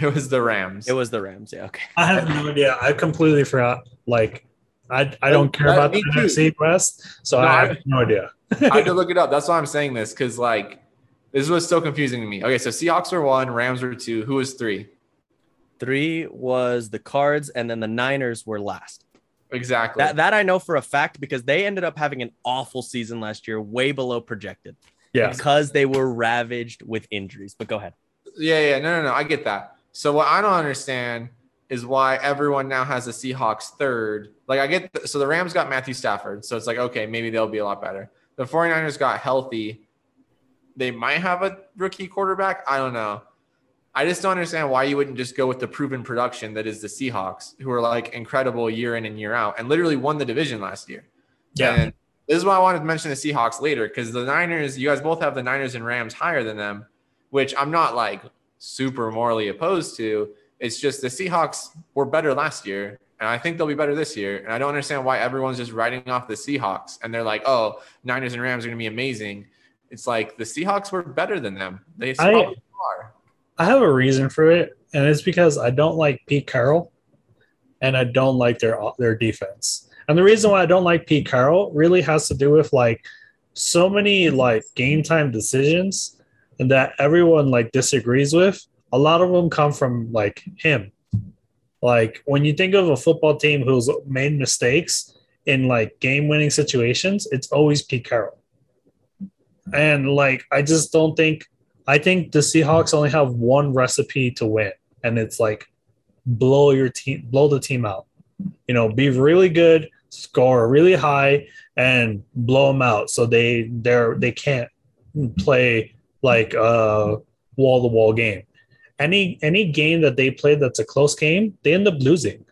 Speaker 2: It was the Rams.
Speaker 1: It was the Rams. Yeah. Okay.
Speaker 3: I have no idea. I completely forgot. Like, I I don't care about the
Speaker 2: too.
Speaker 3: NFC West, so
Speaker 2: No,
Speaker 3: I
Speaker 2: I-
Speaker 3: have no idea. [laughs]
Speaker 2: I had to look it up. That's why I'm saying this because like this was so confusing to me. Okay, so Seahawks were one, Rams were two. Who was three?
Speaker 1: Three was the Cards, and then the Niners were last.
Speaker 2: Exactly.
Speaker 1: That that I know for a fact because they ended up having an awful season last year, way below projected,
Speaker 3: Yeah.
Speaker 1: because they were ravaged with injuries. But go ahead.
Speaker 2: yeah, yeah, no, no, no. I get that. So what I don't understand is why everyone now has the Seahawks third. Like I get so the Rams got Matthew Stafford, so it's like okay, maybe they'll be a lot better. The 49ers got healthy. They might have a rookie quarterback. I don't know. I just don't understand why you wouldn't just go with the proven production that is the Seahawks, who are like incredible year in and year out and literally won the division last year.
Speaker 3: Yeah.
Speaker 2: And this is why I wanted to mention the Seahawks later because the Niners, you guys both have the Niners and Rams higher than them, which I'm not like super morally opposed to. It's just the Seahawks were better last year, and I think they'll be better this year. And I don't understand why everyone's just writing off the Seahawks and they're like, oh, Niners and Rams are going to be amazing. It's like the Seahawks were better than them. They
Speaker 3: I-. I have a reason for it, and it's because I don't like Pete Carroll, and I don't like their their defense. And the reason why I don't like Pete Carroll really has to do with like so many like game time decisions that everyone like disagrees with. A lot of them come from like him. Like when you think of a football team who's made mistakes in like game winning situations, it's always Pete Carroll. And like I just don't think I think the Seahawks only have one recipe to win, and it's like blow your team, blow the team out. You know, be really good, score really high, and blow them out. So they they're they can't play like a wall to wall game. Any any game that they play that's a close game, they end up losing.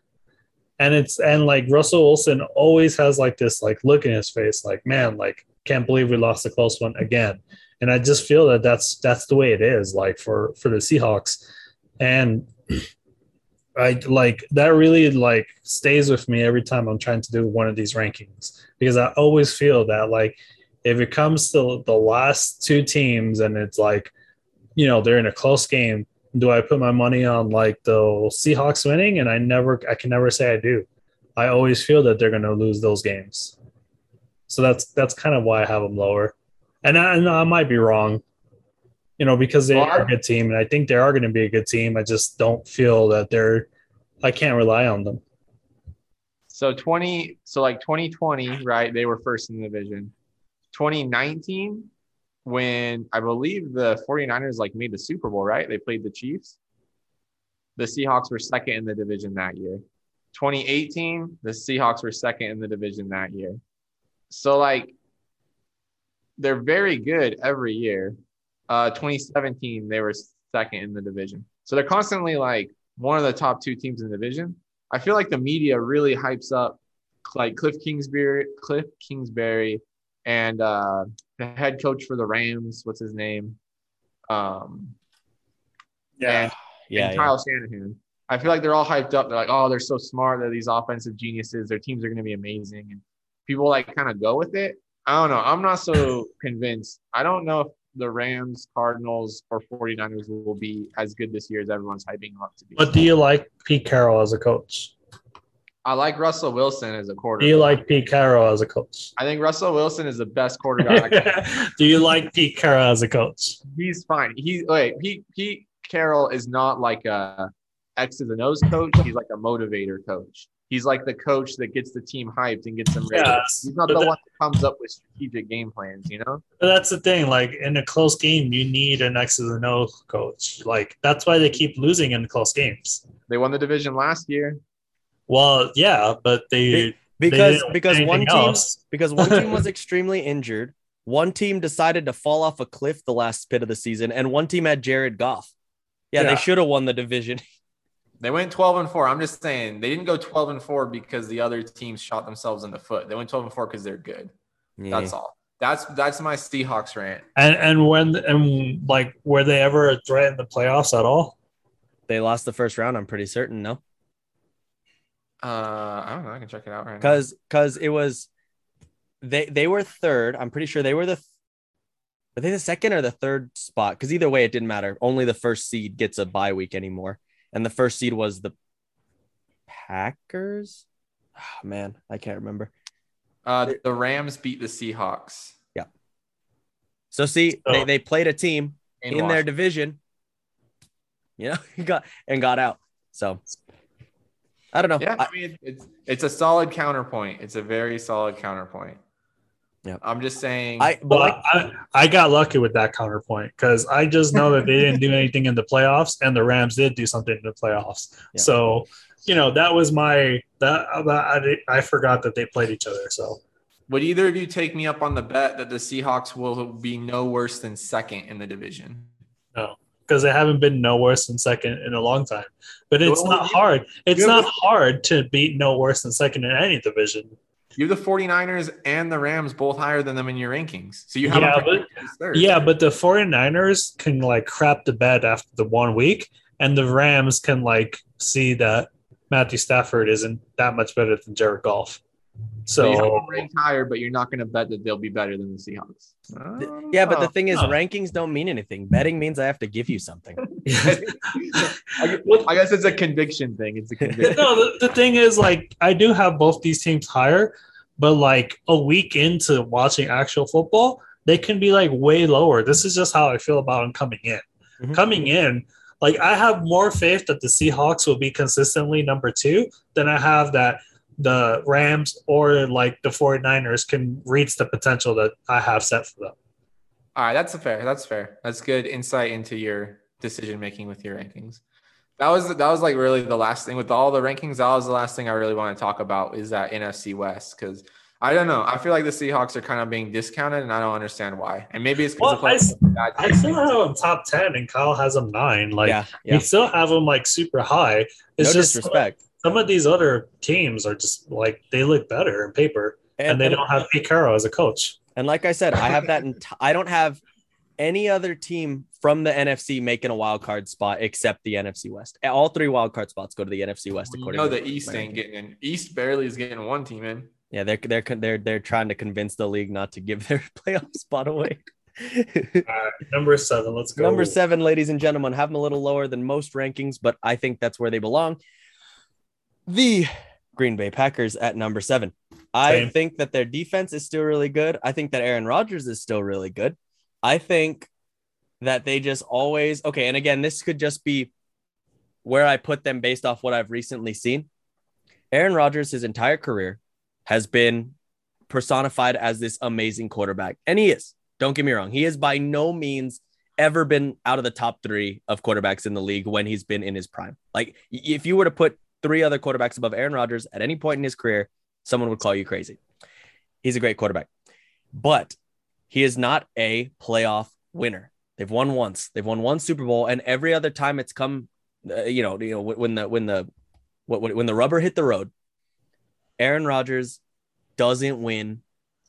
Speaker 3: And it's and like Russell Wilson always has like this like look in his face, like man, like can't believe we lost a close one again and I just feel that that's that's the way it is like for for the Seahawks. And I like that really like stays with me every time I'm trying to do one of these rankings. Because I always feel that like if it comes to the last two teams and it's like you know they're in a close game do I put my money on like the Seahawks winning? And I never I can never say I do. I always feel that they're going to lose those games. So that's that's kind of why I have them lower and I, and I might be wrong, you know, because they are a good team, and I think they are going to be a good team. I just don't feel that they're. I can't rely on them.
Speaker 2: So 20, so like 2020, right? They were first in the division. 2019, when I believe the 49ers like made the Super Bowl, right? They played the Chiefs. The Seahawks were second in the division that year. 2018, the Seahawks were second in the division that year. So like they're very good every year. Uh 2017, they were second in the division. So they're constantly like one of the top two teams in the division. I feel like the media really hypes up like Cliff Kingsbury, Cliff Kingsbury, and uh, the head coach for the Rams. What's his name? Um, and,
Speaker 1: Yeah.
Speaker 2: and
Speaker 1: yeah.
Speaker 2: Kyle Shanahan. I feel like they're all hyped up. They're like, oh, they're so smart. They're these offensive geniuses. Their teams are going to be amazing. And people like kind of go with it. I don't know. I'm not so convinced. I don't know if the Rams, Cardinals, or 49ers will be as good this year as everyone's hyping them up to be.
Speaker 3: But do you like Pete Carroll as a coach?
Speaker 2: I like Russell Wilson as a quarterback.
Speaker 3: Do you like Pete Carroll as a coach?
Speaker 2: I think Russell Wilson is the best quarterback. [laughs]
Speaker 3: Do you like Pete Carroll as a coach?
Speaker 2: He's fine. He wait, Pete Pete Carroll is not like a X's and O's coach. He's like a motivator coach. He's like the coach that gets the team hyped and gets them ready.
Speaker 3: Yes,
Speaker 2: He's not
Speaker 3: but
Speaker 2: the
Speaker 3: that-
Speaker 2: one that comes up with strategic game plans, you know?
Speaker 3: But that's the thing. Like in a close game, you need an X's and O's coach. Like that's why they keep losing in close games.
Speaker 2: They won the division last year.
Speaker 3: Well, yeah, but they
Speaker 1: because
Speaker 3: didn't
Speaker 1: because one team
Speaker 3: else. [laughs]
Speaker 1: because one team was extremely injured. One team decided to fall off a cliff the last bit of the season, and one team had Jared Goff. Yeah,
Speaker 3: Yeah.
Speaker 1: they should have won the division. [laughs]
Speaker 2: They went 12 and 4. I'm just saying they didn't go 12 and 4 because the other teams shot themselves in the foot. They went 12 and 4 because they're good. That's all. That's that's my Seahawks rant.
Speaker 3: and and when and like were they ever a threat in the playoffs at all?
Speaker 1: They lost the first round. I'm pretty certain. No,
Speaker 2: Uh, I don't know. I can check it out right now.
Speaker 1: because because it was they they were third. I'm pretty sure they were the. Are they the second or the third spot? Because either way, it didn't matter. Only the first seed gets a bye week anymore, and the first seed was the Packers. Oh, man, I can't remember.
Speaker 2: Uh, the Rams beat the Seahawks Yeah.
Speaker 1: So see, they,
Speaker 3: So-
Speaker 1: they played a team
Speaker 2: in,
Speaker 1: in, their division, you know, [laughs] got and got out. So I don't know.
Speaker 2: Yeah,
Speaker 1: I-
Speaker 2: I mean it's it's a solid counterpoint. It's a very solid counterpoint.
Speaker 1: Yeah.
Speaker 2: I'm just saying.
Speaker 1: I, but
Speaker 3: Well,
Speaker 1: like,
Speaker 3: I, I got lucky with that counterpoint because I just know that they didn't do [laughs] anything in the playoffs, and the Rams did do something in the playoffs.
Speaker 1: Yeah.
Speaker 3: So, you know, that was my that, that I, I forgot that they played each other. So,
Speaker 2: would either of you take me up on the bet that the Seahawks will be no worse than second in the division?
Speaker 3: No, because they haven't been no worse than second in a long time. But it's
Speaker 2: Well,
Speaker 3: not hard. It's not hard to beat no worse than second in any division.
Speaker 2: You have the 49ers and the Rams both higher than them in your rankings. So you have
Speaker 3: Yeah, but-
Speaker 2: third.
Speaker 3: Yeah, but the 49ers can like crap the bed after the one week, and the Rams can like see that Matthew Stafford isn't that much better than Jared Goff.
Speaker 2: So you have
Speaker 3: So
Speaker 2: them ranked higher, but you're not going to bet that they'll be better than the Seahawks.
Speaker 1: th- yeah, but the thing is,
Speaker 3: no.
Speaker 1: rankings don't mean anything. Betting means I have to give you something. [laughs] [laughs]
Speaker 2: I guess, it's a conviction thing. It's a conviction.
Speaker 3: no, the, the thing is, like, I do have both these teams higher, but like a week into watching actual football, they can be like way lower. This is just how I feel about them coming in.
Speaker 1: Mhm.
Speaker 3: Coming in, like, I have more faith that the Seahawks will be consistently number two than I have that the Rams or like the 49ers can reach the potential that I have set for them.
Speaker 2: All right, that's fair. That's fair. That's good insight into your decision making with your rankings. That was that was like really the last thing with all the rankings. That was the last thing I really want to talk about is that NFC West because I don't know. I feel like the Seahawks are kind of being discounted, and I don't understand why. And maybe it's because
Speaker 3: Well, I s-
Speaker 2: of bad
Speaker 3: I still have them top 10 and Kyle has them nine. Like,
Speaker 1: yeah,
Speaker 3: we still have them like super high. It's
Speaker 1: no
Speaker 3: just
Speaker 1: disrespect.
Speaker 3: Some of these other teams are just like they look better in paper, and, they don't have Pete Carroll as a coach.
Speaker 1: And like I said, I have that. Ent- [laughs] I don't have any other team from the NFC making a wild card spot except the NFC West. All three wild card spots go to the NFC West.
Speaker 2: Well, you
Speaker 1: according
Speaker 2: know
Speaker 1: to
Speaker 2: the East ain't getting in. East barely is getting one team in.
Speaker 1: Yeah, they're they're they're they're trying to convince the league not to give [laughs] their playoff spot away. [laughs]
Speaker 3: Number seven, let's go.
Speaker 1: Number seven, ladies and gentlemen, have them a little lower than most rankings, but I think that's where they belong. The Green Bay Packers at number seven. I
Speaker 3: Same.
Speaker 1: think that their defense is still really good. I think that Aaron Rodgers is still really good. I think that they just always okay. And again, this could just be where I put them based off what I've recently seen. Aaron Rodgers, his entire career, has been personified as this amazing quarterback. And he is. Don't get me wrong. He has by no means ever been out of the top three of quarterbacks in the league when he's been in his prime. Like, if you were to put three other quarterbacks above Aaron Rodgers at any point in his career, someone would call you crazy. He's a great quarterback, but he is not a playoff winner. They've won once. They've won one Super Bowl, and every other time it's come, uh, you know, you know, when the when the when the rubber hit the road, Aaron Rodgers doesn't win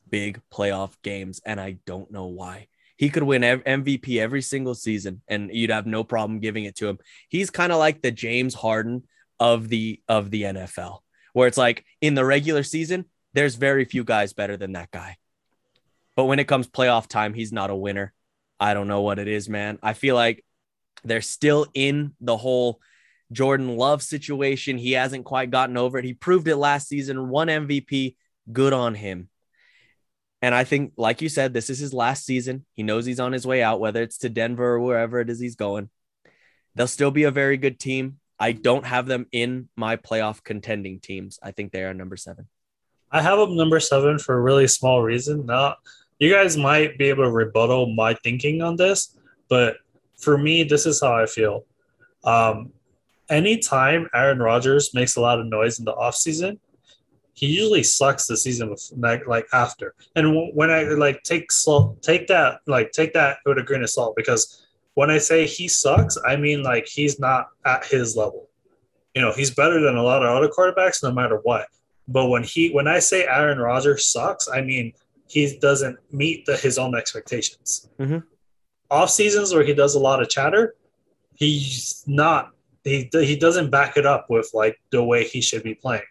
Speaker 1: big playoff games, and I don't know why. He could win MVP every single season, and you'd have no problem giving it to him. He's kind of like the James Harden of the of the NFL, where it's like in the regular season, there's very few guys better than that guy, but when it comes playoff time, he's not a winner. I don't know what it is, man. I feel like they're still in the whole Jordan Love situation. He hasn't quite gotten over it. He proved it last season, one MVP. Good on him. And I think, like you said, this is his last season. He knows he's on his way out, whether it's to Denver or wherever it is he's going. They'll still be a very good team. I don't have them in my playoff contending teams. I think they are number seven.
Speaker 3: I have them number seven for a really small reason. Now, you guys might be able to rebuttal my thinking on this, but for me, this is how I feel. Um, anytime Aaron Rodgers makes a lot of noise in the offseason, he usually sucks the season like, like after. And when I like take salt, take that like take that with a grain of salt because when I say he sucks, I mean like he's not at his level. You know, he's better than a lot of other quarterbacks no matter what. But when he when I say Aaron Rodgers sucks, I mean he doesn't meet the, his own expectations.
Speaker 1: Mm-hmm.
Speaker 3: Off seasons where he does a lot of chatter, he's not he he doesn't back it up with like the way he should be playing.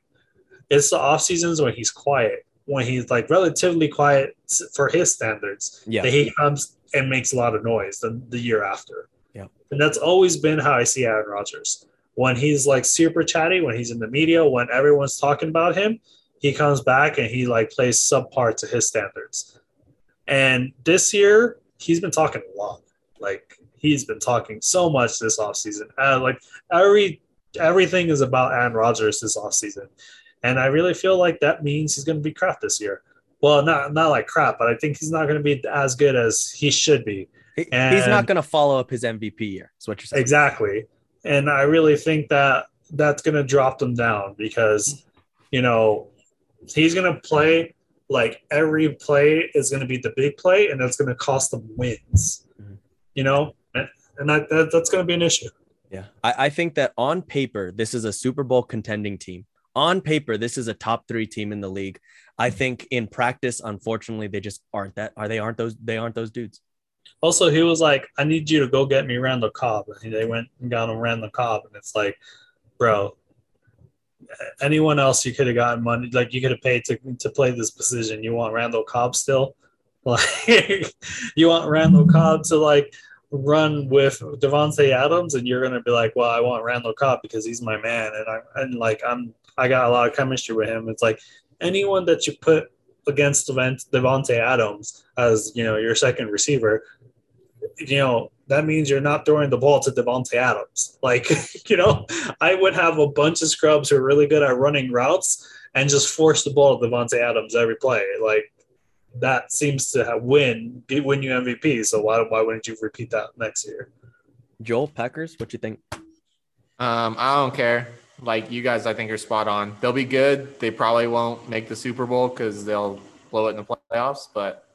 Speaker 3: It's the off seasons when he's quiet, when he's like relatively quiet for his standards.
Speaker 1: Yeah.
Speaker 3: That he comes and makes a lot of noise the, the year after.
Speaker 1: Yeah.
Speaker 3: And that's always been how I see Aaron Rodgers. When he's like super chatty, when he's in the media, when everyone's talking about him, he comes back and he like plays subpar to his standards. And this year, he's been talking a lot. Like he's been talking so much this offseason. Uh, like every everything is about Aaron Rodgers this offseason. And I really feel like that means he's going to be crap this year. Well, not not like crap, but I think he's not going to be as good as he should be.
Speaker 1: He-
Speaker 3: And-
Speaker 1: he's not going to follow up his MVP year. Is what you're saying.
Speaker 3: Exactly. And I really think that that's going to drop them down because, you know, he's going to play like every play is going to be the big play and that's going to cost them wins,
Speaker 1: Mhm.
Speaker 3: you know, and, and that, that, that's going to be an issue.
Speaker 1: Yeah. I, I think that on paper, this is a Super Bowl contending team. On paper, this is a top three team in the league. I think in practice, unfortunately, they just aren't that. Are they aren't those they aren't those dudes.
Speaker 3: Also, he was like, I need you to go get me Randall Cobb. And they went and got him Randall Cobb. And it's like, bro, anyone else you could have gotten money, like you could have paid to, to play this position. You want Randall Cobb still? [laughs] Like, you want Randall Cobb to like run with Davante Adams, and you're gonna be like, well, I want Randall Cobb because he's my man, and I'm and like I'm I got a lot of chemistry with him. It's like anyone that you put against Devont- Davante Adams as you know your second receiver, you know that means you're not throwing the ball to Davante Adams. [laughs] Like you know, I would have a bunch of scrubs who are really good at running routes and just force the ball to Davante Adams every play. Like that seems to have win win you MVP. So why why wouldn't you repeat that next year?
Speaker 1: Joel Packers, what do you think?
Speaker 2: Um, I don't care. Like you guys, I think are spot on. They'll be good. They probably won't make the Super Bowl because they'll blow it in the playoffs, but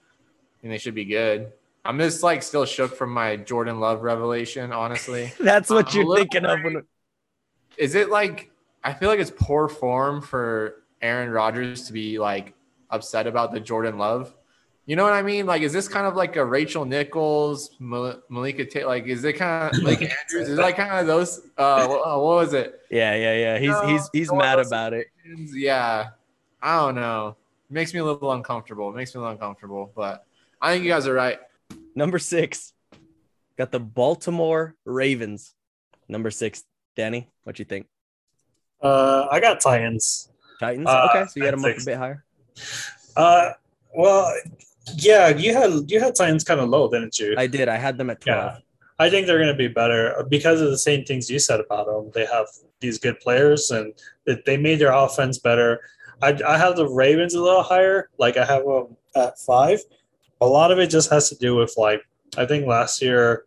Speaker 2: I think they should be good. I'm just like still shook from my Jordan Love revelation, honestly. [laughs]
Speaker 1: That's what
Speaker 2: I'm
Speaker 1: you're thinking of when
Speaker 2: Is it like I feel like it's poor form for Aaron Rodgers to be like upset about the Jordan Love? You know what I mean? Like, is this kind of like a Rachel Nichols, Mal- Malika Taylor? Like, is it kind of [laughs] Malika Andrews? Is it like kind of those? Uh, what, uh, what was it?
Speaker 1: Yeah, yeah, yeah. He's
Speaker 2: No,
Speaker 1: he's he's mad about it.
Speaker 2: Yeah, I don't know. It makes me a little uncomfortable. It makes me a little uncomfortable, but I think you guys are right.
Speaker 1: Number six, got the Baltimore Ravens. Number six, Danny, what you think?
Speaker 3: Uh, I got Titans.
Speaker 1: Titans.
Speaker 3: Uh,
Speaker 1: okay, so you had them up a bit higher.
Speaker 3: Uh, well, yeah, you had you had Titans kind of low, didn't you?
Speaker 1: I did. I had them at twelve.
Speaker 3: Yeah. I think they're going to be better because of the same things you said about them. They have these good players, and they made their offense better. I, I have the Ravens a little higher. Like I have them at five. A lot of it just has to do with like I think last year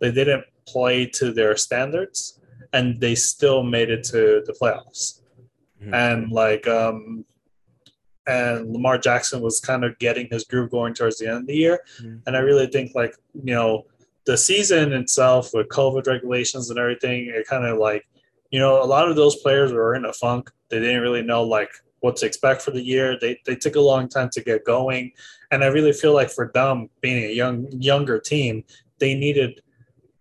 Speaker 3: they didn't play to their standards, and they still made it to the playoffs.
Speaker 1: Mhm.
Speaker 3: And like um, and Lamar Jackson was kind of getting his groove going towards the end of the year.
Speaker 1: Mhm.
Speaker 3: And I really think like you know the season itself with COVID regulations and everything, it kind of like, you know, a lot of those players were in a funk. They didn't really know like what to expect for the year. They they took a long time to get going, and I really feel like for them being a young younger team, they needed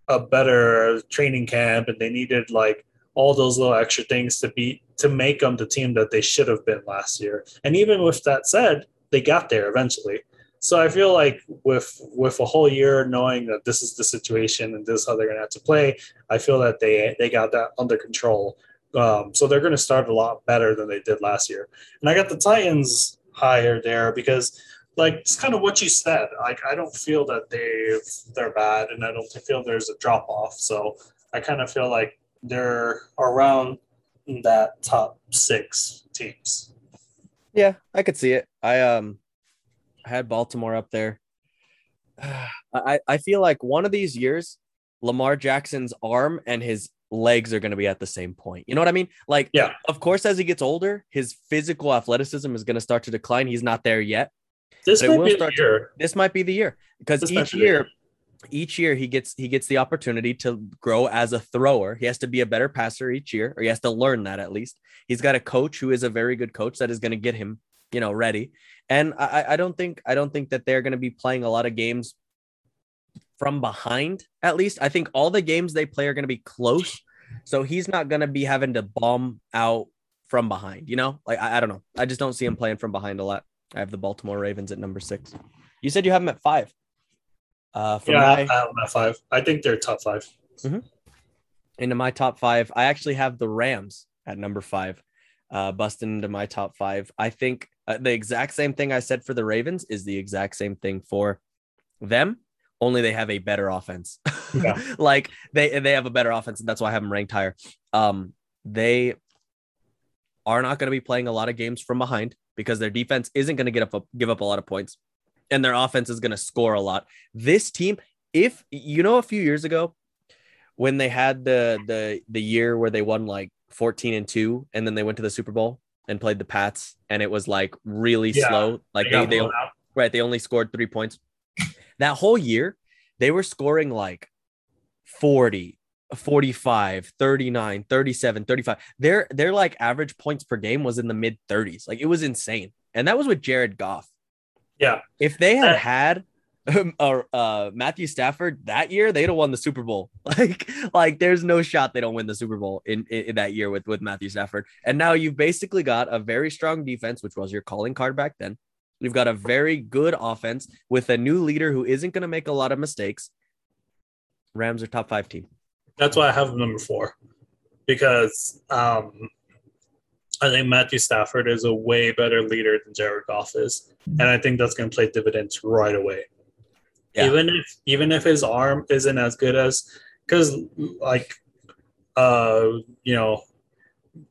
Speaker 3: a better training camp, and they needed like all those little extra things to be to make them the team that they should have been last year. And even with that said, they got there eventually. So I feel like with with a whole year knowing that this is the situation and this is how they're gonna have to play, I feel that they they got that under control. Um, so they're gonna start a lot better than they did last year. And I got the Titans higher there because like it's kind of what you said. Like I don't feel that they've they're bad, and I don't feel there's a drop off. So I kind of feel like they're around that top six teams.
Speaker 1: Yeah, I could see it. I um I had Baltimore up there. [sighs] I I feel like one of these years, Lamar Jackson's arm and his legs are going to be at the same point. You know what I mean? Like,
Speaker 3: Yeah.
Speaker 1: of course, as he gets older, his physical athleticism is going to start to decline. He's not there yet.
Speaker 3: This might be the
Speaker 1: start to-
Speaker 3: year.
Speaker 1: This might be the year because
Speaker 3: This
Speaker 1: each year, each year he gets he gets the opportunity to grow as a thrower. He has to be a better passer each year, or he has to learn that at least. He's got a coach who is a very good coach that is going to get him, you know, ready. And I, I- don't think I don't think that they're going to be playing a lot of games from behind. At least I think all the games they play are going to be close. So he's not going to be having to bomb out from behind. You know, like I, I don't know. I just don't see him playing from behind a lot. I have the Baltimore Ravens at number six. You said you have them at five. Uh,
Speaker 3: Yeah, I have at five. I think they're top five.
Speaker 1: into my top five, I actually have the Rams at number five, uh, busting into my top five. I think uh, the exact same thing I said for the Ravens is the exact same thing for them. Only they have a better offense. [laughs]
Speaker 3: Yeah.
Speaker 1: like they they have a better offense, and that's why I have them ranked higher. Um, they are not going to be playing a lot of games from behind because their defense isn't going to get up give up a lot of points, and their offense is going to score a lot. This team, if you know, a few years ago when they had the the the year where they won like 14 and 2 and then they went to the Super Bowl and played the Pats and it was like really
Speaker 3: Yeah,
Speaker 1: slow like
Speaker 3: They
Speaker 1: they, they, right they only scored 3 points. That whole year they were scoring like 40 45 39 37 35 their their like average points per game was in the mid 30s like it was insane. And that was with Jared Goff
Speaker 3: Yeah.
Speaker 1: if they had
Speaker 3: Uh,
Speaker 1: had um, uh, uh, Matthew Stafford that year, they'd have won the Super Bowl. [laughs] Like, like there's no shot they don't win the Super Bowl in, in, in that year with with Matthew Stafford. And now you've basically got a very strong defense, which was your calling card back then. You've got a very good offense with a new leader who isn't going to make a lot of mistakes. Rams are top five team.
Speaker 3: That's why I have them number four because um, I think Matthew Stafford is a way better leader than Jared Goff is, and I think that's going to play dividends right away.
Speaker 1: Yeah.
Speaker 3: Even if even if his arm isn't as good as because like uh you know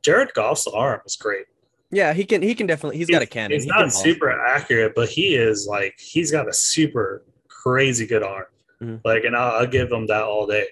Speaker 3: Jared Goff's arm is great.
Speaker 1: Yeah, he can. He can definitely. he's got a cannon.
Speaker 3: He's
Speaker 1: He
Speaker 3: not
Speaker 1: can ball.
Speaker 3: super accurate, but he is like he's got a super crazy good arm.
Speaker 1: Mhm.
Speaker 3: Like, and I'll, I'll give him that all day.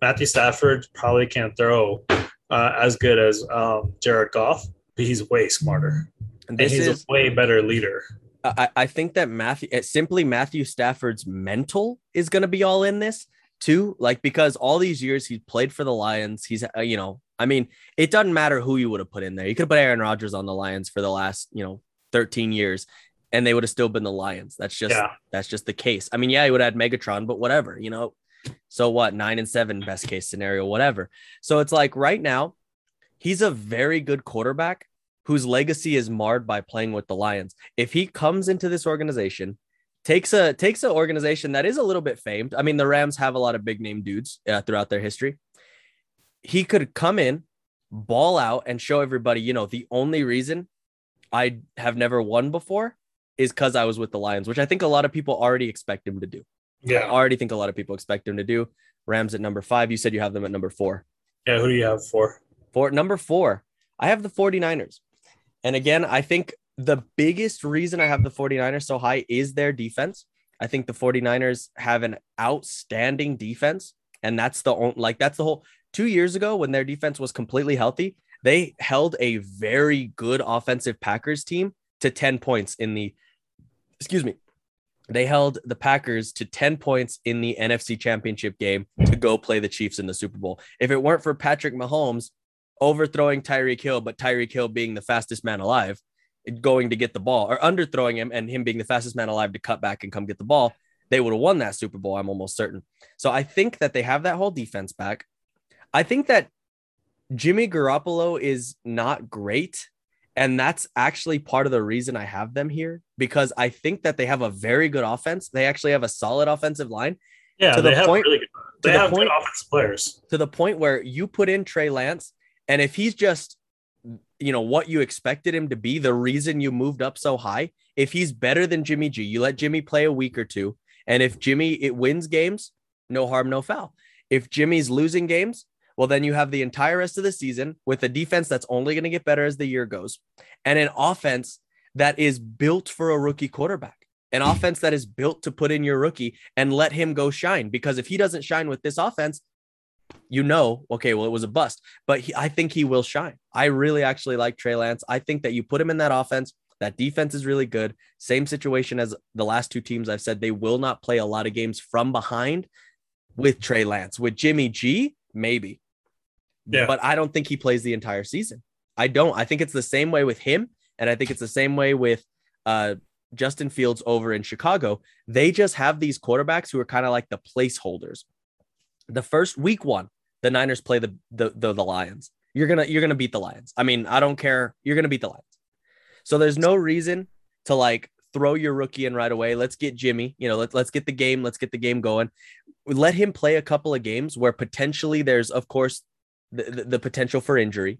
Speaker 3: Matthew Stafford probably can't throw uh, as good as um, Jared Goff, but he's way smarter
Speaker 1: And
Speaker 3: he's
Speaker 1: is
Speaker 3: a way better leader.
Speaker 1: I, I think that Matthew simply Matthew Stafford's mental is going to be all in this too. Like because all these years he's played for the Lions, he's uh, you know, I mean, it doesn't matter who you would have put in there. You could have put Aaron Rodgers on the Lions for the last you know 13 years, and they would have still been the Lions. That's just
Speaker 3: Yeah,
Speaker 1: that's just the case. I mean, yeah, he would have had Megatron, but whatever, you know. So what? Nine and seven, best case scenario, whatever. So it's like right now, he's a very good quarterback whose legacy is marred by playing with the Lions. If he comes into this organization, takes a takes an organization that is a little bit famed. I mean, the Rams have a lot of big name dudes uh, throughout their history. He could come in, ball out, and show everybody, you know, the only reason I have never won before is because I was with the Lions, which I think a lot of people already expect him to do. I already think a lot of people expect him to do. Rams at number five. You said you have them at number four.
Speaker 3: yeah. Who do you have for?
Speaker 1: For number four, I have the 49ers. And again, I think the biggest reason I have the 49ers so high is their defense. I think the 49ers have an outstanding defense. And that's the only, like, that's the whole two years ago when their defense was completely healthy, they held a very good offensive Packers team to 10 points in the, excuse me, they held the Packers to 10 points in the NFC championship game to go play the Chiefs in the Super Bowl. If it weren't for Patrick Mahomes overthrowing Tyreek Hill, but Tyreek Hill being the fastest man alive, going to get the ball, or underthrowing him and him being the fastest man alive to cut back and come get the ball, they would have won that Super Bowl. I'm almost certain. So I think that they have that whole defense back. I think that Jimmy Garoppolo is not great. And that's actually part of the reason I have them here because I think that they have a very good offense. They actually have a solid offensive line
Speaker 3: Yeah,
Speaker 1: To
Speaker 3: they
Speaker 1: the
Speaker 3: have
Speaker 1: point-
Speaker 3: really good. They
Speaker 1: the
Speaker 3: have
Speaker 1: point-
Speaker 3: good offensive players.
Speaker 1: to the point where you put in Trey Lance, and if he's just, you know, what you expected him to be, the reason you moved up so high, if he's better than Jimmy G, you let Jimmy play a week or two, and if Jimmy it wins games, no harm, no foul. If Jimmy's losing games, well, then you have the entire rest of the season with a defense that's only going to get better as the year goes, and an offense that is built for a rookie quarterback. An hmm. offense that is built to put in your rookie and let him go shine. Because if he doesn't shine with this offense, you know, okay, well, it was a bust, but he, I think he will shine. I really actually like Trey Lance. I think that you put him in that offense. That defense is really good. Same situation as the last two teams I've said they will not play a lot of games from behind with Trey Lance. With Jimmy G, maybe.
Speaker 3: Yeah.
Speaker 1: But I don't think he plays the entire season. I don't. I think it's the same way with him. And I think it's the same way with uh, Justin Fields over in Chicago. They just have these quarterbacks who are kind of like the placeholders. The first week one, the Niners play the, the the the Lions. You're gonna you're gonna beat the Lions. I mean, I don't care. You're gonna beat the Lions. So there's no reason to like throw your rookie in right away. Let's get Jimmy. You know, let's let's get the game. Let's get the game going. Let him play a couple of games where potentially there's, of course, the, the, the potential for injury,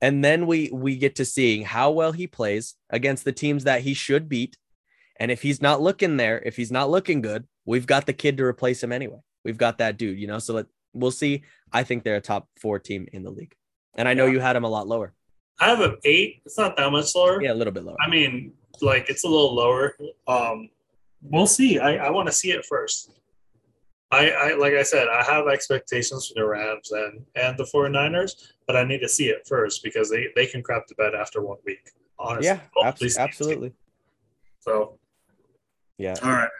Speaker 1: and then we we get to seeing how well he plays against the teams that he should beat. And if he's not looking there, if he's not looking good, we've got the kid to replace him anyway. We've got that dude, you know. So let, we'll see. I think they're a top four team in the league, and I know
Speaker 3: Yeah.
Speaker 1: you had him a lot lower.
Speaker 3: I have an eight. It's not that much lower.
Speaker 1: Yeah, a little bit lower.
Speaker 3: I mean, like it's a little lower. Um, we'll see. I, I want to see it first. I, I like I said, I have expectations for the Rams and and the 49ers, but I need to see it first because they, they can crap the bed after one week. Honestly,
Speaker 1: yeah,
Speaker 3: Both
Speaker 1: abs-
Speaker 3: these teams
Speaker 1: absolutely.
Speaker 3: So,
Speaker 1: Yeah,
Speaker 3: all right.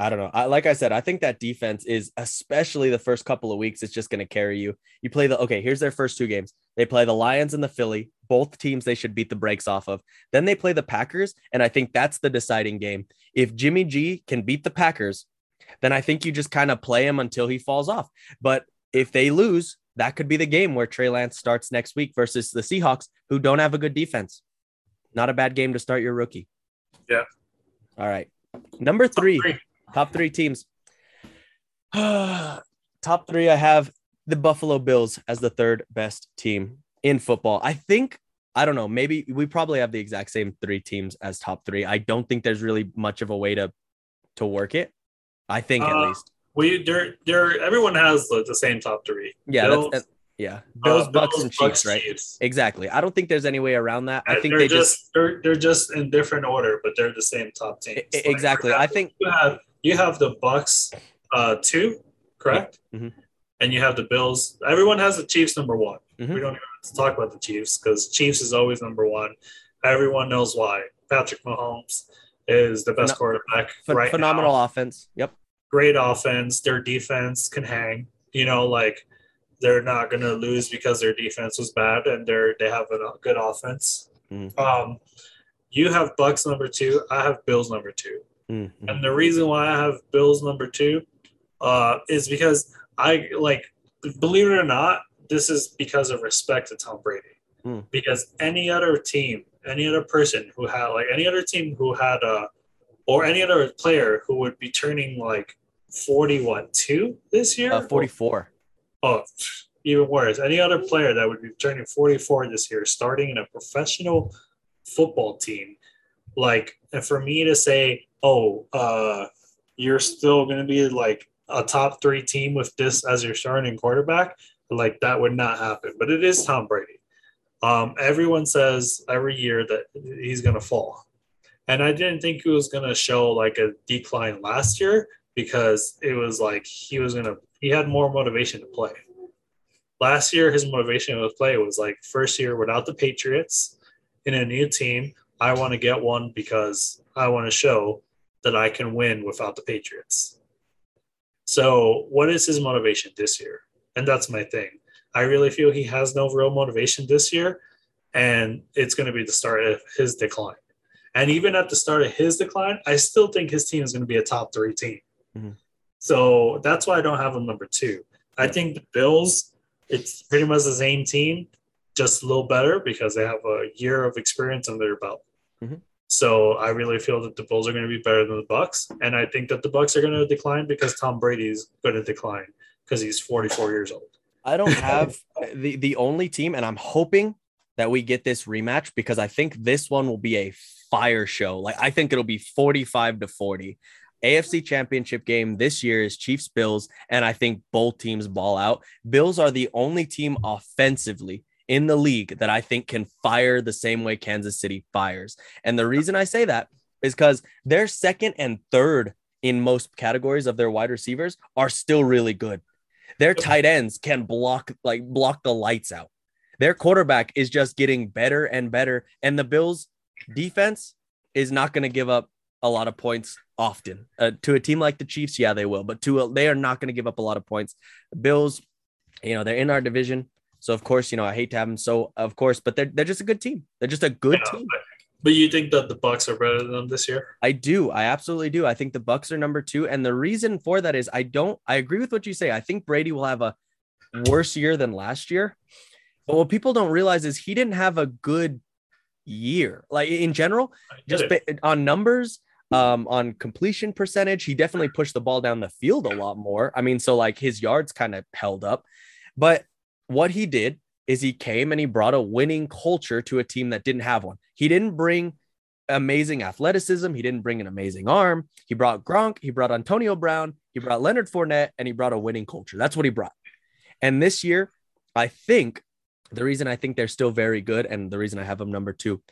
Speaker 1: I don't know. I, like I said, I think that defense is especially the first couple of weeks. It's just going to carry you. You play the okay. Here's their first two games. They play the Lions and the Philly. Both teams they should beat the brakes off of. Then they play the Packers, and I think that's the deciding game. If Jimmy G can beat the Packers, then I think you just kind of play him until he falls off. But if they lose, that could be the game where Trey Lance starts next week versus the Seahawks, who don't have a good defense. Not a bad game to start your rookie.
Speaker 3: Yeah.
Speaker 1: All right. Number three.
Speaker 3: Three.
Speaker 1: Top three teams. [sighs] Top three, I have the Buffalo Bills as the third best team in football. I think, I don't know, maybe we probably have the exact same three teams as top three. I don't think there's really much of a way to to work it. I think at
Speaker 3: Uh,
Speaker 1: least.
Speaker 3: We there there everyone has the, the same top three.
Speaker 1: Yeah,
Speaker 3: Bills,
Speaker 1: that's, yeah.
Speaker 3: uh,
Speaker 1: Bills, Bucks,
Speaker 3: Bills,
Speaker 1: and Chiefs,
Speaker 3: Bucks,
Speaker 1: right?
Speaker 3: Chiefs.
Speaker 1: Exactly. I don't think there's any way around that. I think
Speaker 3: they're
Speaker 1: they just,
Speaker 3: they're they're just in different order, but they're the same top teams.
Speaker 1: e- exactly. I think
Speaker 3: you have you have the Bucks uh two, correct?
Speaker 1: Mhm.
Speaker 3: And you have the Bills. Everyone has the Chiefs number one.
Speaker 1: Mhm.
Speaker 3: We don't even have to talk about the Chiefs because Chiefs is always number one. Everyone knows why. Patrick Mahomes is the best
Speaker 1: Phen-
Speaker 3: quarterback
Speaker 1: ph-
Speaker 3: right
Speaker 1: phenomenal
Speaker 3: now.
Speaker 1: offense. Yep.
Speaker 3: Great offense. Their defense can hang. You know, like they're not going to lose because their defense was bad and they're they have a good offense.
Speaker 1: Mhm.
Speaker 3: Um, you have Bucks number two. I have Bills number two.
Speaker 1: Mhm.
Speaker 3: And the reason why I have Bills number two uh, is because I like, believe it or not, this is because of respect to Tom Brady.
Speaker 1: Hmm.
Speaker 3: Because any other team, any other person who had like any other team who had a or any other player who would be turning like 40 what two this year?
Speaker 1: Uh, 44.
Speaker 3: Oh, even worse. Any other player that would be turning 44 this year, starting in a professional football team, like, and for me to say, oh, uh, you're still going to be like a top three team with this as your starting quarterback, like that would not happen. But it is Tom Brady. Um, everyone says every year that he's going to fall. And I didn't think he was going to show like a decline last year because it was like he was going to, he had more motivation to play. Last year, his motivation to play was like first year without the Patriots in a new team. I want to get one because I want to show that I can win without the Patriots. So, what is his motivation this year? And that's my thing. I really feel he has no real motivation this year, and it's going to be the start of his decline. And even at the start of his decline, I still think his team is going to be a top three team.
Speaker 1: Mhm.
Speaker 3: So that's why I don't have him number two. I think the Bills, it's pretty much the same team. just a little better because they have a year of experience under their belt.
Speaker 1: Mhm.
Speaker 3: So I really feel that the Bills are going to be better than the Bucks, and I think that the Bucks are going to decline because Tom Brady is going to decline because he's 44 years old.
Speaker 1: I don't [laughs] have uh, the the only team, and I'm hoping that we get this rematch because I think this one will be a fire show. Like I think it'll be 45 to 40. AFC championship game this year is Chiefs Bills, and I think both teams ball out. Bills are the only team offensively in the league that I think can fire the same way Kansas City fires. And the reason I say that is because their second and third in most categories of their wide receivers are still really good. Their tight ends can block like block the lights out. Their quarterback is just getting better and better. And the Bills defense is not going to give up a lot of points often. Uh, to a team like the Chiefs, yeah, they will, but to a, they are not going to give up a lot of points. Bills, you know, they're in our division. So of course, you know, I hate to have them so of course, but they're they're just a good team. They're just a good
Speaker 3: Yeah,
Speaker 1: team.
Speaker 3: But, you think that the Bucks are better than them this year?
Speaker 1: I do. I absolutely do. I think the Bucks are number two, and the reason for that is I don't. I agree with what you say. I think Brady will have a worse year than last year, but what people don't realize is he didn't have a good year. Like in general, just
Speaker 3: it.
Speaker 1: on numbers, um, on completion percentage, he definitely pushed the ball down the field a lot more. I mean, so like his yards kind of held up, but what he did is he came and he brought a winning culture to a team that didn't have one. He didn't bring amazing athleticism. He didn't bring an amazing arm. He brought Gronk. He brought Antonio Brown. He brought Leonard Fournette, and he brought a winning culture. That's what he brought. And this year, I think the reason I think they're still very good, and the reason I have them number two,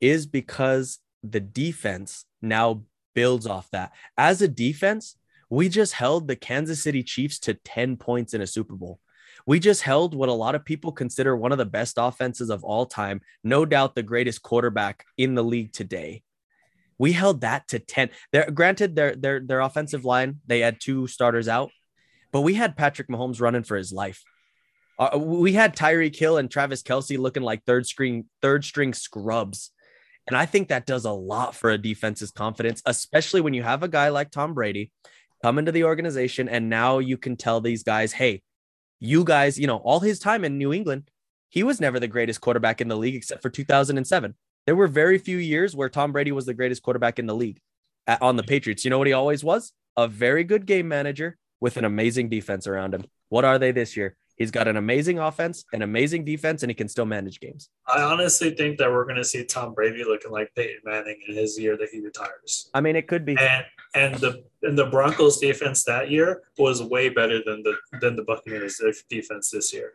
Speaker 1: is because the defense now builds off that. As a defense, we just held the Kansas City Chiefs to 10 points in a Super Bowl. We just held what a lot of people consider one of the best offenses of all time, no doubt the greatest quarterback in the league today. We held that to 10. They're, granted, their, their, their offensive line, they had two starters out, but we had Patrick Mahomes running for his life. Uh, we had Tyreek Hill and Travis Kelce looking like third string, third string scrubs. And I think that does a lot for a defense's confidence, especially when you have a guy like Tom Brady come into the organization and now you can tell these guys, hey, you guys, you know, all his time in New England, he was never the greatest quarterback in the league except for 2007. There were very few years where Tom Brady was the greatest quarterback in the league on the Patriots. You know what he always was? A very good game manager with an amazing defense around him. What are they this year? He's got an amazing offense, an amazing defense, and he can still manage games.
Speaker 3: I honestly think that we're going to see Tom Brady looking like Peyton Manning in his year that he retires.
Speaker 1: I mean, it could be.
Speaker 3: And and the and the Broncos defense that year was way better than the than the Buccaneers defense this year.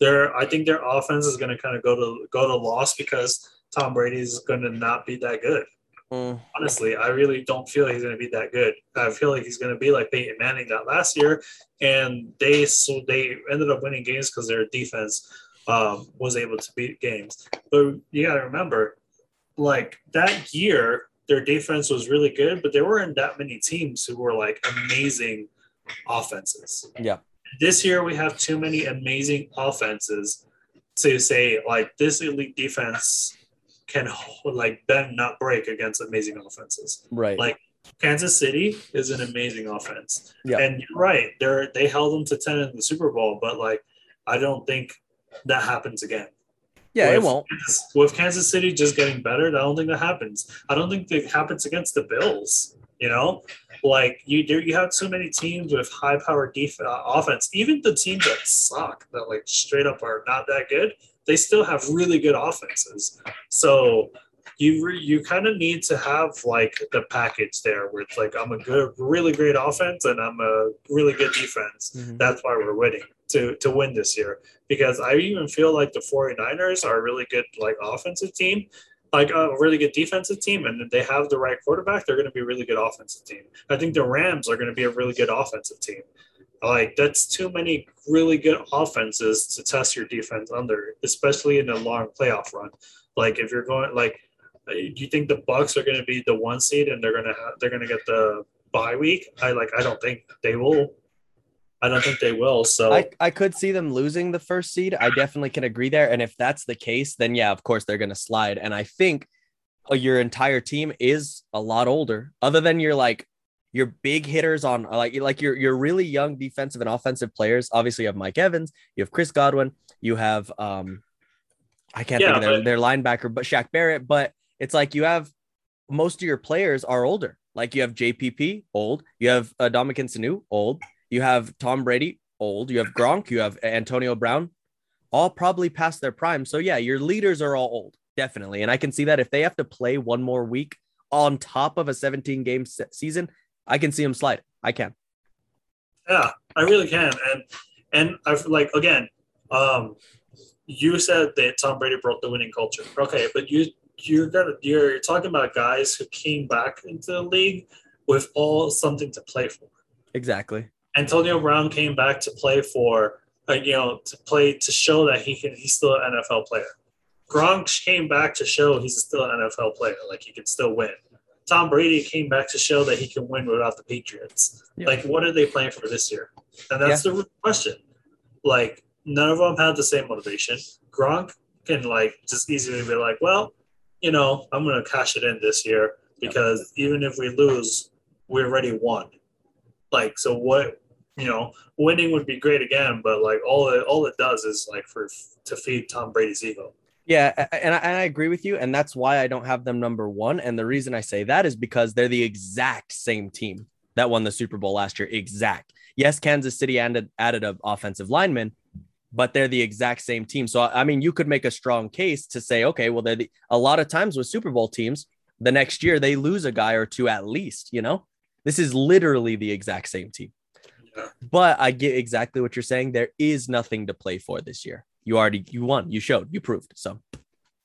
Speaker 3: Their I think their offense is going to kind of go to go to loss because Tom Brady is going to not be that good.
Speaker 1: Mm,
Speaker 3: Honestly, I really don't feel he's going to be that good. I feel like he's going to be like Peyton Manning that last year, and they so they ended up winning games because their defense um, was able to beat games. But you got to remember, like that year, their defense was really good, but there weren't that many teams who were like amazing offenses.
Speaker 1: yeah.
Speaker 3: This year, we have too many amazing offenses to say like this elite defense can like bend not break against amazing offenses.
Speaker 1: Right.
Speaker 3: Like Kansas City is an amazing offense.
Speaker 1: Yeah.
Speaker 3: And you're right, they're they held them to 10 in the Super Bowl, but like I don't think that happens again.
Speaker 1: yeah, it
Speaker 3: with,
Speaker 1: won't.
Speaker 3: With Kansas City just getting better, I don't think that happens. I don't think that happens against the Bills. You know, like you do, you have so many teams with high power def- uh, offense. Even the teams that suck, that like straight up are not that good, they still have really good offenses. So you re- you kind of need to have like the package there, where it's like I'm a good, really great offense and I'm a really good defense
Speaker 1: Mhm.
Speaker 3: that's why we're winning to to win this year because i even feel like the 49ers are a really good like offensive team like a really good defensive team and if they have the right quarterback they're going to be a really good offensive team i think the rams are going to be a really good offensive team like that's too many really good offenses to test your defense under especially in a long playoff run like if you're going like uh, do you think the bucks are going to be the one seed and they're going to have they're going to get the bye week i like i don't think they will I don't think they will. So
Speaker 1: I, I could see them losing the first seed. I definitely can agree there. And if that's the case, then yeah, of course they're going to slide. And I think uh, your entire team is a lot older, other than your like your big hitters on like like your your really young defensive and offensive players. Obviously, you have Mike Evans, you have Chris Godwin, you have um I can't
Speaker 3: Yeah,
Speaker 1: think of their,
Speaker 3: but-
Speaker 1: their linebacker, but Shaq Barrett. But it's like you have most of your players are older. Like you have JPP, old. You have uh, Ndamukong Suh, old. You have Tom Brady, old. You have Gronk. You have Antonio Brown, all probably past their prime. So yeah, your leaders are all old, definitely. And I can see that if they have to play one more week on top of a 17 game se- season, I can see him slide. I can.
Speaker 3: Yeah, I really can. And and I feel like again, um, you said that Tom Brady broke the winning culture. Okay, but you you're gonna you're talking about guys who came back into the league with all something to play for.
Speaker 1: Exactly.
Speaker 3: Antonio Brown came back to play for, uh, you know, to play to show that he can. He's still an NFL player. Gronk came back to show he's still an NFL player, like he can still win. Tom Brady came back to show that he can win without the Patriots.
Speaker 1: Yeah.
Speaker 3: Like, what are they playing for this year? And that's the question. Like, none of them have the same motivation. Gronk can like just easily be like, well, you know, I'm going to cash it in this year because even if we lose, we already won. Like, so what? You know, winning would be great again, but like all it all it does is like for to feed Tom Brady's ego.
Speaker 1: Yeah, and I, and I agree with you, and that's why I don't have them number one. And the reason I say that is because they're the exact same team that won the Super Bowl last year. Exact. Yes, Kansas City added added an offensive lineman, but they're the exact same team. So I mean, you could make a strong case to say, okay, well, they're the, a lot of times with Super Bowl teams, the next year they lose a guy or two at least. You know, this is literally the exact same team.
Speaker 3: Yeah.
Speaker 1: But I get exactly what you're saying. There is nothing to play for this year. You already you won. You showed. You proved. So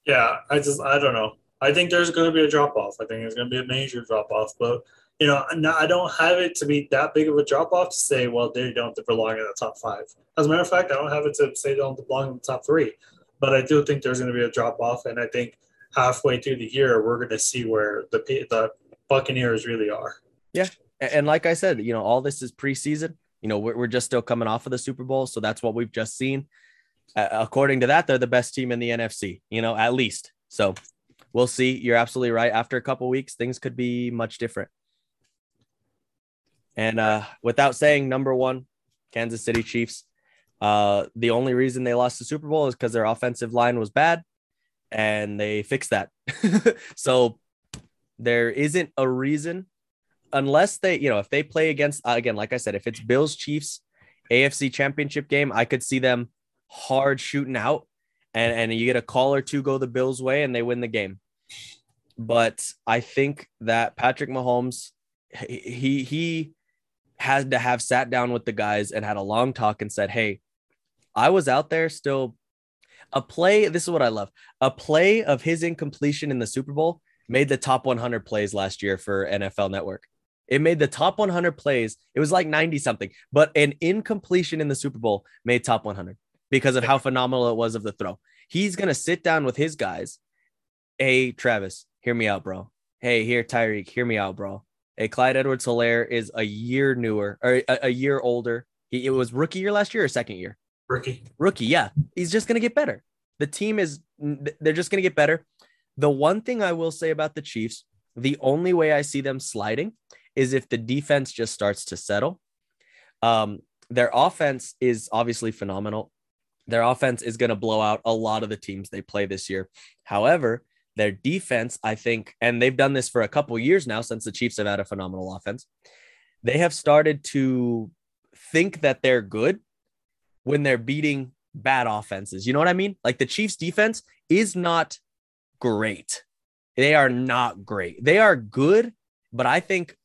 Speaker 3: Yeah, I just I don't know. I think there's going to be a drop off. I think there's going to be a major drop off, but you know, no- I don't have it to be that big of a drop off to say, well, they don't belong in the top five. As a matter of fact, I don't have it to say they don't belong in the top three, but I do think there's going to be a drop off, and I think halfway through the year we're going to see where the the Buccaneers really are.
Speaker 1: Yeah, And like I said, you know, all this is preseason. You know, we're, we're just still coming off of the Super Bowl. So that's what we've just seen. According to that, they're the best team in the NFC, you know, at least. So we'll see. You're absolutely right. After a couple weeks, things could be much different. And uh, without saying number one, Kansas City Chiefs. Uh, the only reason they lost the Super Bowl is because their offensive line was bad and they fixed that. [laughs] so there isn't a reason unless they, you know, if they play against uh, again, like I said, if it's Bills Chiefs AFC Championship game, I could see them hard shooting out, and and you get a call or two go the Bills' way, and they win the game. But I think that Patrick Mahomes, he he, had to have sat down with the guys and had a long talk and said, "Hey, I was out there still." A play. This is what I love. A play of his incompletion in the Super Bowl made the top 100 plays last year for NFL Network. It made the top 100 plays. It was like 90 something, but an incompletion in the Super Bowl made top 100 because of how phenomenal it was of the throw. He's going to sit down with his guys. Hey, Travis, hear me out, bro. Hey, here, Tyreek, hear me out, bro. Hey, Clyde Edwards Helaire is a year newer or a, a year older. He, it was rookie year last year or second year?
Speaker 3: Rookie.
Speaker 1: rookie. Yeah, he's just going to get better. The team is, they're just going to get better. The one thing I will say about the Chiefs, the only way I see them sliding is if the defense just starts to settle. Um, their offense is obviously phenomenal. Their offense is going to blow out a lot of the teams they play this year. However, their defense, I think, and they've done this for a couple years now since the Chiefs have had a phenomenal offense. They have started to think that they're good when they're beating bad offenses. You know what I mean? Like the Chiefs defense is not great. They are not great. They are good, but I think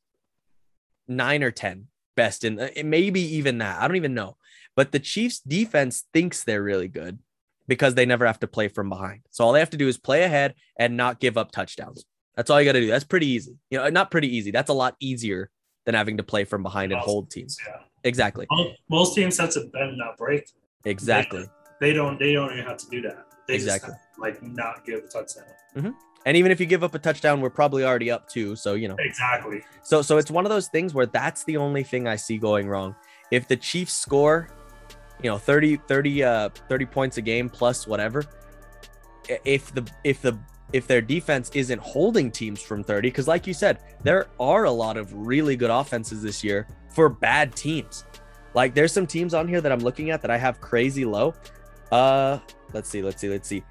Speaker 1: nine or 10 best in uh, maybe even that. I don't even know. But the Chiefs defense thinks they're really good because they never have to play from behind. So all they have to do is play ahead and not give up touchdowns. That's all you got to do. That's pretty easy. You know, not pretty easy. That's a lot easier than having to play from behind and hold teams.
Speaker 3: Yeah.
Speaker 1: Exactly.
Speaker 3: Most, most teams have to bend not break.
Speaker 1: Exactly.
Speaker 3: They don't. They don't even have to do that. They
Speaker 1: Exactly.
Speaker 3: Just have like not give a touchdown. Mm-hmm.
Speaker 1: And even if you give up a touchdown, we're probably already up two. So, you know,
Speaker 3: Exactly.
Speaker 1: so so it's one of those things where that's the only thing I see going wrong. If the Chiefs score, you know, 30 30 uh 30 points a game plus whatever, if the if the if their defense isn't holding teams from 30 cuz like you said, there are a lot of really good offenses this year for bad teams. Like there's some teams on here that I'm looking at that I have crazy low. Uh let's see, let's see, let's see.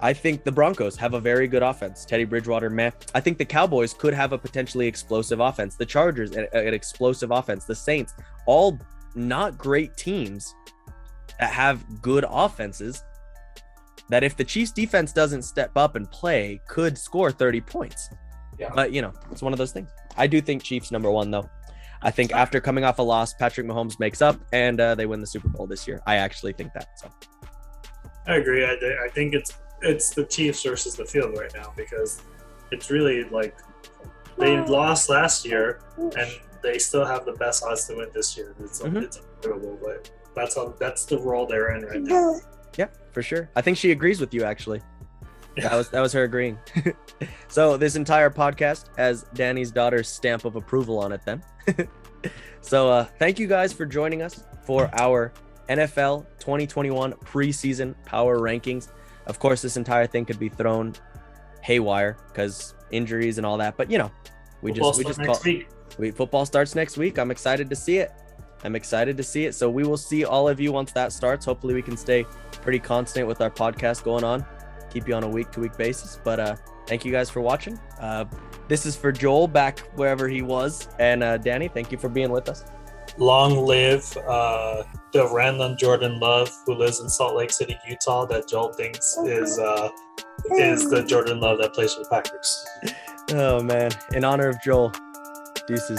Speaker 1: I think the Broncos have a very good offense. Teddy Bridgewater, man. I think the Cowboys could have a potentially explosive offense. The Chargers, an, an explosive offense. The Saints, all not great teams that have good offenses. That if the Chiefs defense doesn't step up and play, could score 30 points.
Speaker 2: Yeah.
Speaker 1: But you know, it's one of those things. I do think Chiefs number one though. I think after coming off a loss, Patrick Mahomes makes up and uh, they win the Super Bowl this year. I actually think that. So
Speaker 3: I agree. I, I think it's it's the Chiefs versus the field right now because it's really like they lost last year and they still have the best odds to win this year. It's
Speaker 1: Mhm.
Speaker 3: it's unbelievable, but that's how, that's the role they're in right now.
Speaker 1: Yeah, for sure. I think she agrees with you actually. [laughs] That was that was her agreeing. [laughs] so this entire podcast has Danny's daughter's stamp of approval on it then. [laughs] so uh thank you guys for joining us for our NFL 2021 preseason power rankings. Of course, this entire thing could be thrown haywire because injuries and all that, but you know, we
Speaker 3: Football
Speaker 1: just we just
Speaker 3: next
Speaker 1: call,
Speaker 3: week.
Speaker 1: We football starts next week. I'm excited to see it. I'm excited to see it. So we will see all of you once that starts. Hopefully we can stay pretty constant with our podcast going on. Keep you on a week to week basis. But uh thank you guys for watching. Uh this is for Joel back wherever he was. And uh Danny, thank you for being with us.
Speaker 3: Long live uh, the random Jordan Love who lives in Salt Lake City, Utah, that Joel thinks is uh, is the Jordan Love that plays for the Packers. [laughs]
Speaker 1: Oh man. In honor of Joel. Deuces.